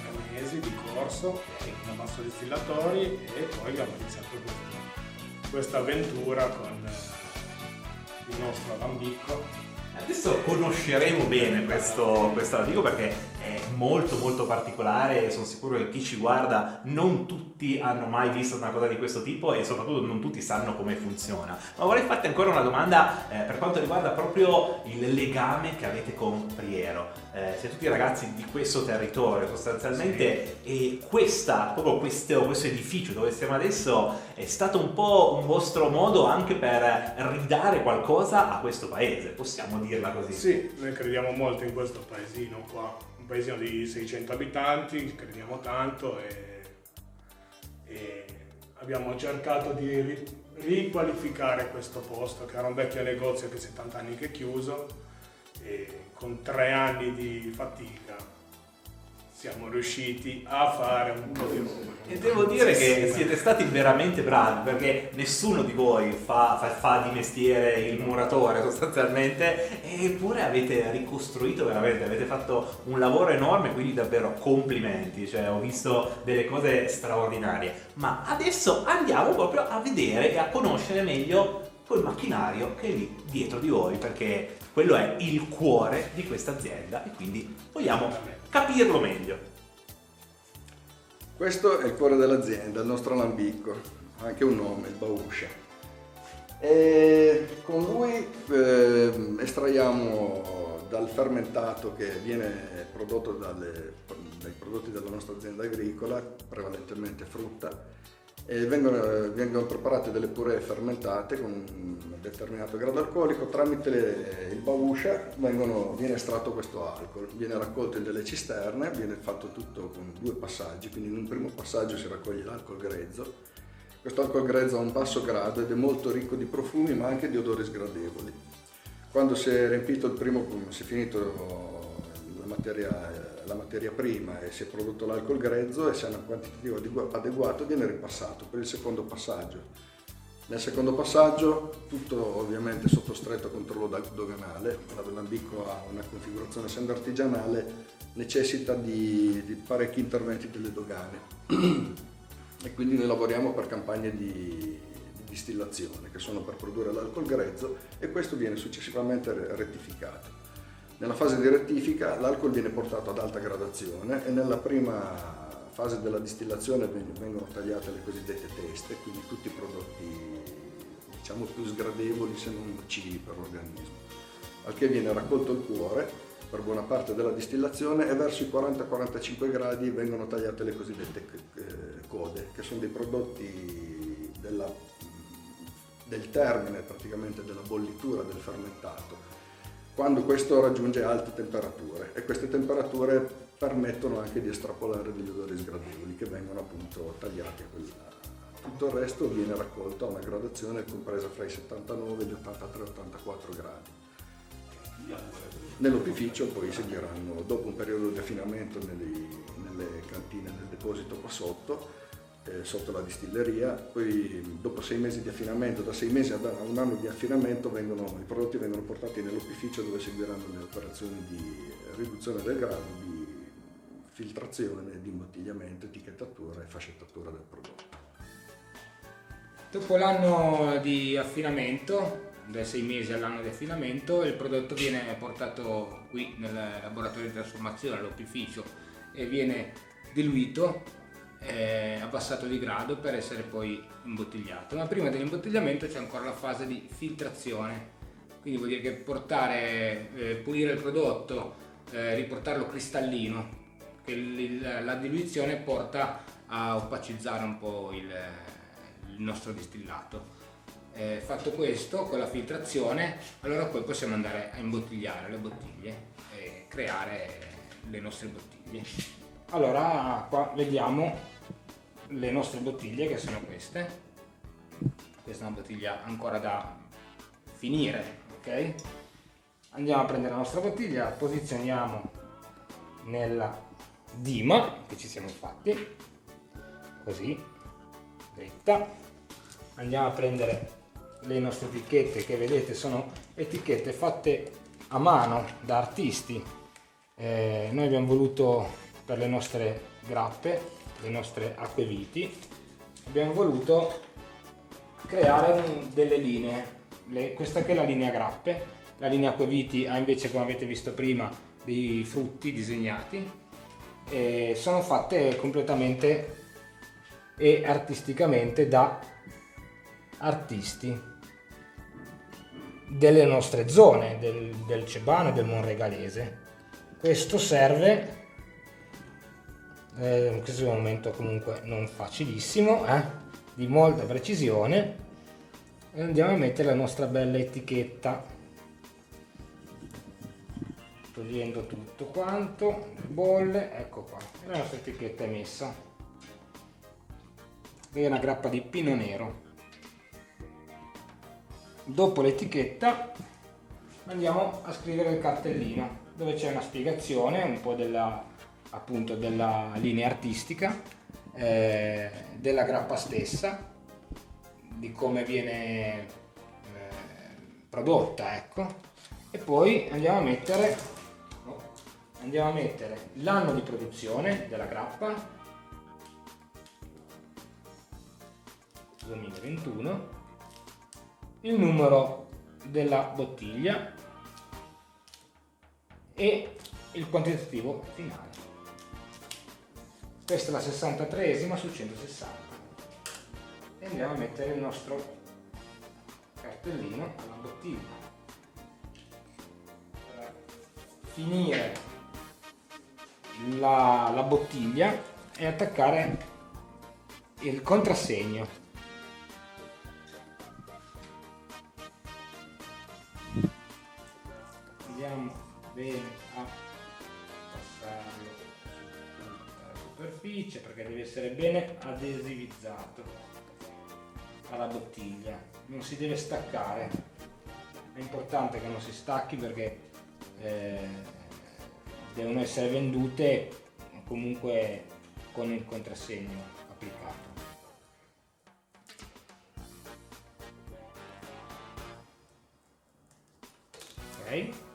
tre mesi di corso, da Basso Distillatori e poi abbiamo iniziato questa, questa avventura con eh, il nostro Alambicco Adesso conosceremo bene questo, questo articolo perché è molto molto particolare e sono sicuro che chi ci guarda non tutti hanno mai visto una cosa di questo tipo e soprattutto non tutti sanno come funziona. Ma vorrei farti ancora una domanda eh, per quanto riguarda proprio il legame che avete con Priero. Eh, siete tutti ragazzi di questo territorio sostanzialmente sì. e questa, proprio questo, questo edificio dove siamo adesso è stato un po' un vostro modo anche per ridare qualcosa a questo paese, possiamo dirla così? Sì, noi crediamo molto in questo paesino qua, un paesino di 600 abitanti, crediamo tanto e, e abbiamo cercato di riqualificare questo posto che era un vecchio negozio che 70 anni che è chiuso e con tre anni di fatica siamo riusciti a fare un po' di roba. E devo dire che siete stati veramente bravi perché nessuno di voi fa, fa, fa, di mestiere il muratore sostanzialmente, eppure avete ricostruito veramente, avete fatto un lavoro enorme, quindi davvero complimenti, cioè ho visto delle cose straordinarie. Ma adesso andiamo proprio a vedere e a conoscere meglio quel macchinario che è lì dietro di voi perché quello è il cuore di questa azienda e quindi vogliamo capirlo meglio. Questo è il cuore dell'azienda, il nostro Lambicco, ha anche un nome, il Bauscia. E con lui eh, estraiamo dal fermentato che viene prodotto dalle, dai prodotti della nostra azienda agricola, prevalentemente frutta, e vengono, vengono, preparate delle puree fermentate con un determinato grado alcolico, tramite le, il bauscia vengono, viene estratto questo alcol, viene raccolto in delle cisterne, viene fatto tutto con due passaggi, quindi in un primo passaggio si raccoglie l'alcol grezzo, questo alcol grezzo ha un basso grado ed è molto ricco di profumi ma anche di odori sgradevoli. Quando si è riempito il primo, si è finito la materia la materia prima e si è prodotto l'alcol grezzo e se ha un quantitativo adeguato viene ripassato per il secondo passaggio. Nel secondo passaggio tutto ovviamente sotto stretto controllo doganale, la Lambico ha una configurazione essendo artigianale necessita di, di parecchi interventi delle dogane e quindi noi lavoriamo per campagne di, di distillazione che sono per produrre l'alcol grezzo e questo viene successivamente rettificato. Nella fase di rettifica l'alcol viene portato ad alta gradazione e nella prima fase della distillazione vengono tagliate le cosiddette teste, quindi tutti i prodotti diciamo più sgradevoli se non nocivi per l'organismo. Al che viene raccolto il cuore per buona parte della distillazione e verso i 40-45 gradi vengono tagliate le cosiddette code, che sono dei prodotti della, del termine praticamente della bollitura del fermentato quando questo raggiunge alte temperature e queste temperature permettono anche di estrapolare degli odori sgradevoli che vengono appunto tagliati a quella, tutto il resto viene raccolto a una gradazione compresa fra i 79 e gli 83-84 gradi. Nell'opificio poi seguiranno, dopo un periodo di affinamento nelle, nelle cantine del deposito qua sotto, eh, sotto la distilleria, poi dopo sei mesi di affinamento, da sei mesi a un anno di affinamento vengono, i prodotti vengono portati nell'opificio dove seguiranno le operazioni di riduzione del grado, di filtrazione, di imbottigliamento, etichettatura e fascettatura del prodotto. Dopo l'anno di affinamento, dai sei mesi all'anno di affinamento, il prodotto viene portato qui nel laboratorio di trasformazione, all'opificio, e viene diluito, eh, abbassato di grado per essere poi imbottigliato. Ma prima dell'imbottigliamento c'è ancora la fase di filtrazione, quindi vuol dire che portare, eh, pulire il prodotto, eh, riportarlo cristallino, che la diluizione porta a opacizzare un po' il, il nostro distillato. Eh, fatto questo, con la filtrazione, allora poi possiamo andare a imbottigliare le bottiglie e creare le nostre bottiglie. Allora qua vediamo le nostre bottiglie che sono queste. Questa è una bottiglia ancora da finire, ok? Andiamo a prendere la nostra bottiglia, la posizioniamo nella dima che ci siamo fatti, così, dritta. Andiamo a prendere le nostre etichette che vedete sono etichette fatte a mano da artisti. Eh, noi abbiamo voluto per le nostre grappe, le nostre acqueviti, abbiamo voluto creare delle linee. Le- questa che è la linea grappe, la linea acqueviti ha invece, come avete visto prima, dei frutti disegnati. E sono fatte completamente e artisticamente da artisti delle nostre zone, del, del Cebano e del Monregalese. Questo serve, eh, questo è un momento comunque non facilissimo, eh, di molta precisione, e andiamo a mettere la nostra bella etichetta, togliendo tutto quanto, le bolle, ecco qua, la nostra etichetta è messa. È una grappa di pino nero. Dopo l'etichetta andiamo a scrivere il cartellino dove c'è una spiegazione un po' della, appunto, della linea artistica, eh, della grappa stessa, di come viene eh, prodotta, ecco. E poi andiamo a mettere, no, andiamo a mettere l'anno di produzione della grappa, 2021, il numero della bottiglia e il quantitativo finale. Questa è la 63esima su 160. E andiamo a mettere il nostro cartellino alla bottiglia. Per finire la, la bottiglia e attaccare il contrassegno. andiamo bene a superficie perché deve essere bene adesivizzato alla bottiglia. Non si deve staccare. È importante che non si stacchi perché eh, devono essere vendute comunque con il contrassegno applicato. Ok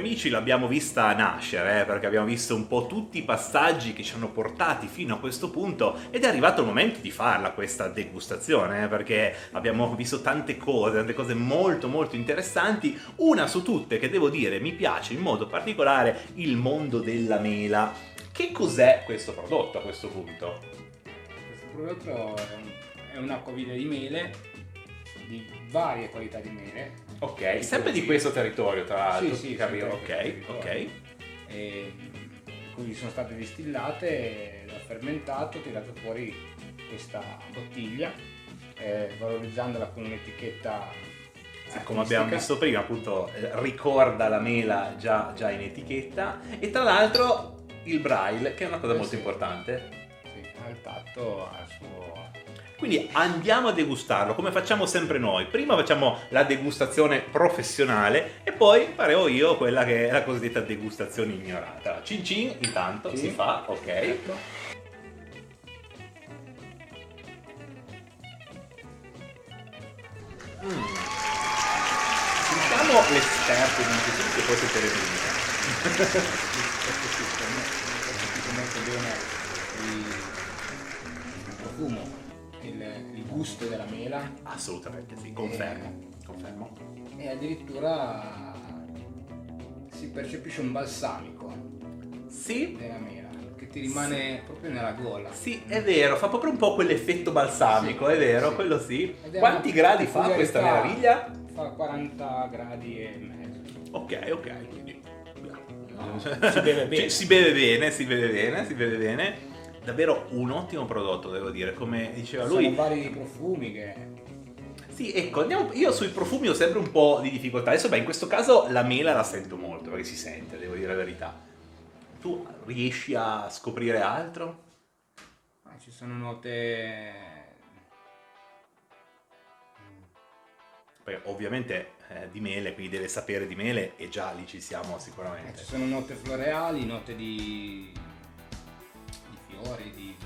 amici, l'abbiamo vista nascere, eh, perché abbiamo visto un po' tutti i passaggi che ci hanno portati fino a questo punto ed è arrivato il momento di farla questa degustazione, eh, perché abbiamo visto tante cose, tante cose molto molto interessanti, una su tutte che devo dire mi piace in modo particolare il mondo della mela. Che cos'è questo prodotto a questo punto? Questo prodotto è, un- di mele di varie qualità di mele. Ok, sempre di questo territorio, tra l'altro. Sì, sì, capito? Ok, ok. E, quindi sono state distillate, l'ho fermentato, ho tirato fuori questa bottiglia, eh, valorizzandola con un'etichetta Sì, come abbiamo visto prima, appunto, eh, ricorda la mela già, già in etichetta. E tra l'altro il braille, che è una cosa Eh molto sì. importante. Sì, al tatto al suo... Quindi andiamo a degustarlo come facciamo sempre noi. Prima facciamo la degustazione professionale e poi farò io quella che è la cosiddetta degustazione ignorata. Cin cin intanto Sì. si fa, ok. Ecco. Mm. Sentiamo l'esperto di Cin che poi molto bene il, profumo, gusto della mela. Assolutamente sì, confermo, confermo. E addirittura si percepisce un balsamico Sì. della mela che ti rimane proprio nella gola. Sì, è vero, fa proprio un po' quell'effetto balsamico, Sì, è vero, sì. quello sì. Quanti gradi fa questa meraviglia? Fa 40 gradi e mezzo. Ok, ok, quindi si beve bene. Cioè, si beve bene, si beve bene, si beve bene. Davvero un ottimo prodotto, devo dire, come diceva Sono lui. vari profumi che Sì, ecco, andiamo- io sui profumi ho sempre un po' di difficoltà. Adesso, beh, in questo caso la mela la sento molto, perché si sente, devo dire la verità. Tu riesci a scoprire altro? ah, ci sono note Perché ovviamente eh, di mele, quindi deve sapere di mele e già lì ci siamo eh, sicuramente. ci sono note floreali, note di, di fiori, di,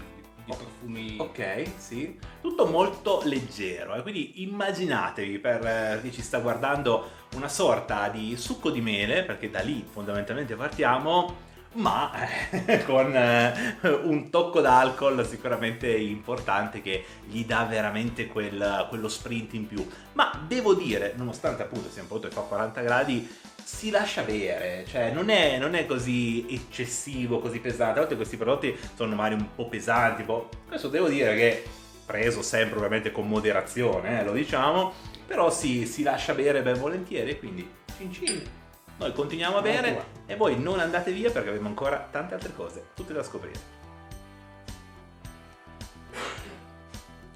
di- profumi. Ok, sì. Tutto molto leggero, eh, quindi immaginatevi per eh, chi ci sta guardando una sorta di succo di mele, perché da lì fondamentalmente partiamo, ma eh, con eh, un tocco d'alcol sicuramente importante che gli dà veramente quel- quello sprint in più. Ma devo dire, nonostante appunto sia un prodotto che fa 40 gradi, si lascia bere, cioè non è, non è così eccessivo, così pesante. A volte questi prodotti sono magari un po' pesanti, po'- questo devo dire che preso sempre ovviamente con moderazione, eh, lo diciamo, però si, si lascia bere ben volentieri, quindi cin cin. Noi continuiamo a bere e voi non andate via perché abbiamo ancora tante altre cose, tutte da scoprire.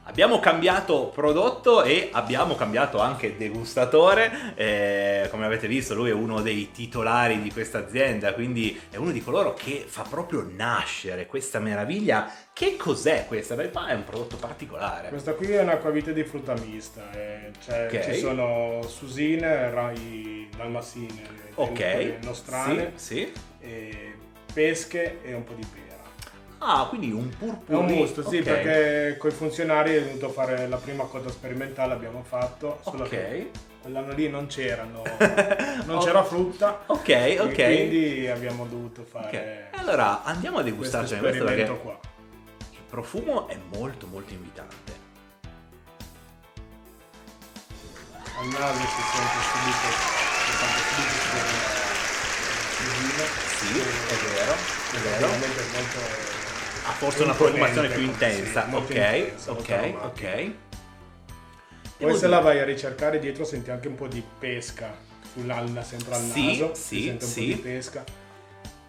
Abbiamo cambiato prodotto e abbiamo cambiato anche degustatore. Eh, come avete visto, lui è uno dei titolari di questa azienda, quindi è uno di coloro che fa proprio nascere questa meraviglia. Che cos'è questa? Perché qua è un prodotto particolare. Questa qui è un'acquavite di frutta mista, eh, cioè Ok. ci sono susine, rai dalmasine, Ok, nostrane, sì, sì. pesche e un po' di pera. Ah, quindi un È purpurri. un gusto, sì, ok. perché con i funzionari è venuto a fare la prima coda sperimentale, abbiamo fatto, solo Ok. che quell'anno lì non c'erano, non c'era frutta, Ok, ok. quindi abbiamo dovuto fare Allora andiamo a questo degustarcene questo perché qua. il profumo è molto molto invitante. Al naso si sente subito, si sente subito la Sì, è vero, è vero. È molto Ha forse una profumazione più intensa. sì, ok, intensa, ok, ok. Poi se la vai a ricercare dietro senti anche un po' di pesca sull'alna, sempre al Sì, naso, sì, si sente un sì. po' di pesca.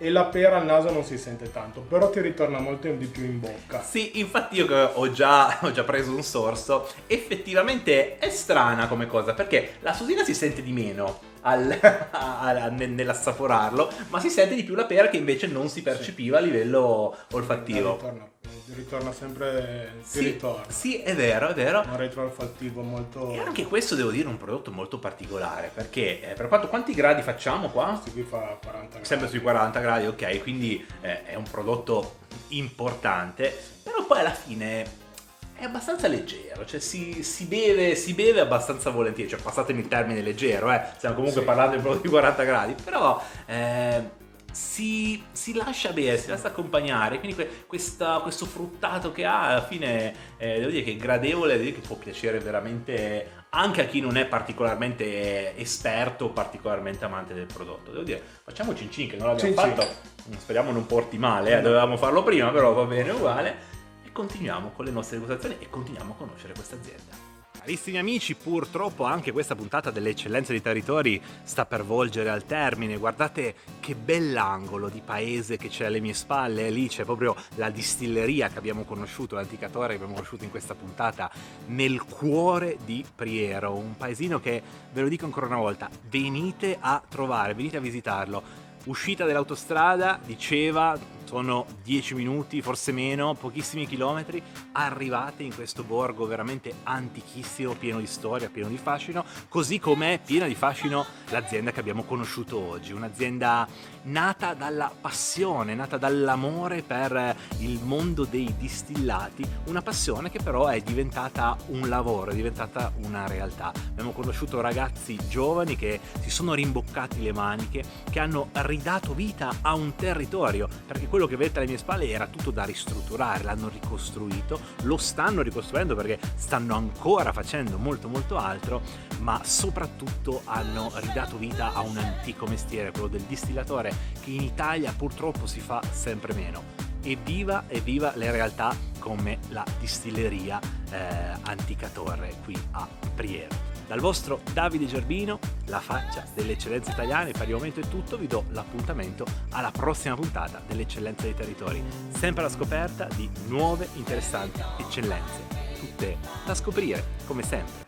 E la pera al naso non si sente tanto, però ti ritorna molto di più in bocca. Sì, infatti io che ho già, ho già preso un sorso, effettivamente è strana come cosa, perché la susina si sente di meno al- a- ne- nell'assaporarlo, ma si sente di più la pera che invece non si percepiva a livello olfattivo. Ritorna, ti ritorna sempre, ti Sì, ritorna. sì, è vero, è vero. Un retroolfattivo molto... E anche questo devo dire è un prodotto molto particolare, perché eh, per quanto quanti gradi facciamo qua? Questo qui fa 40 gradi. Sempre sui 40 gradi, ok, quindi eh, è un prodotto importante, però poi alla fine è abbastanza leggero, cioè si, si beve, si beve abbastanza volentieri, cioè passatemi il termine leggero, eh, stiamo comunque Sì. parlando di prodotti di 40 gradi, però eh, si, si lascia bere, si lascia accompagnare, quindi que- questa- questo fruttato che ha alla fine eh, devo dire che è gradevole, devo dire che può piacere veramente anche a chi non è particolarmente esperto o particolarmente amante del prodotto. Devo dire, facciamo cin cin che non l'abbiamo Cin cin. fatto, speriamo non porti male, eh, dovevamo farlo prima, però va bene uguale. Continuiamo con le nostre degustazioni e continuiamo a conoscere questa azienda. Carissimi amici, purtroppo anche questa puntata delle eccellenze dei territori sta per volgere al termine. Guardate che bell'angolo di paese che c'è alle mie spalle. Lì c'è proprio la distilleria che abbiamo conosciuto, l'antica torre che abbiamo conosciuto in questa puntata, nel cuore di Priero. Un paesino che, ve lo dico ancora una volta, venite a trovare, venite a visitarlo. Uscita dell'autostrada, diceva, sono 10 minuti, forse meno, pochissimi chilometri, arrivate in questo borgo veramente antichissimo, pieno di storia, pieno di fascino, così come è piena di fascino l'azienda che abbiamo conosciuto oggi, un'azienda nata dalla passione, nata dall'amore per il mondo dei distillati, una passione che però è diventata un lavoro, è diventata una realtà. Abbiamo conosciuto ragazzi giovani che si sono rimboccati le maniche, che hanno ridato vita a un territorio, perché quello che vedete alle mie spalle era tutto da ristrutturare, l'hanno ricostruito, lo stanno ricostruendo perché stanno ancora facendo molto molto altro, ma soprattutto hanno ridato vita a un antico mestiere, quello del distillatore, che in Italia purtroppo si fa sempre meno. Evviva, evviva le realtà come la distilleria eh, Antica Torre qui a Priero. Dal vostro Davide Gerbino, la faccia delle eccellenze italiane, per il momento è tutto, vi do l'appuntamento alla prossima puntata delle eccellenze dei territori, sempre alla scoperta di nuove interessanti eccellenze, tutte da scoprire, come sempre.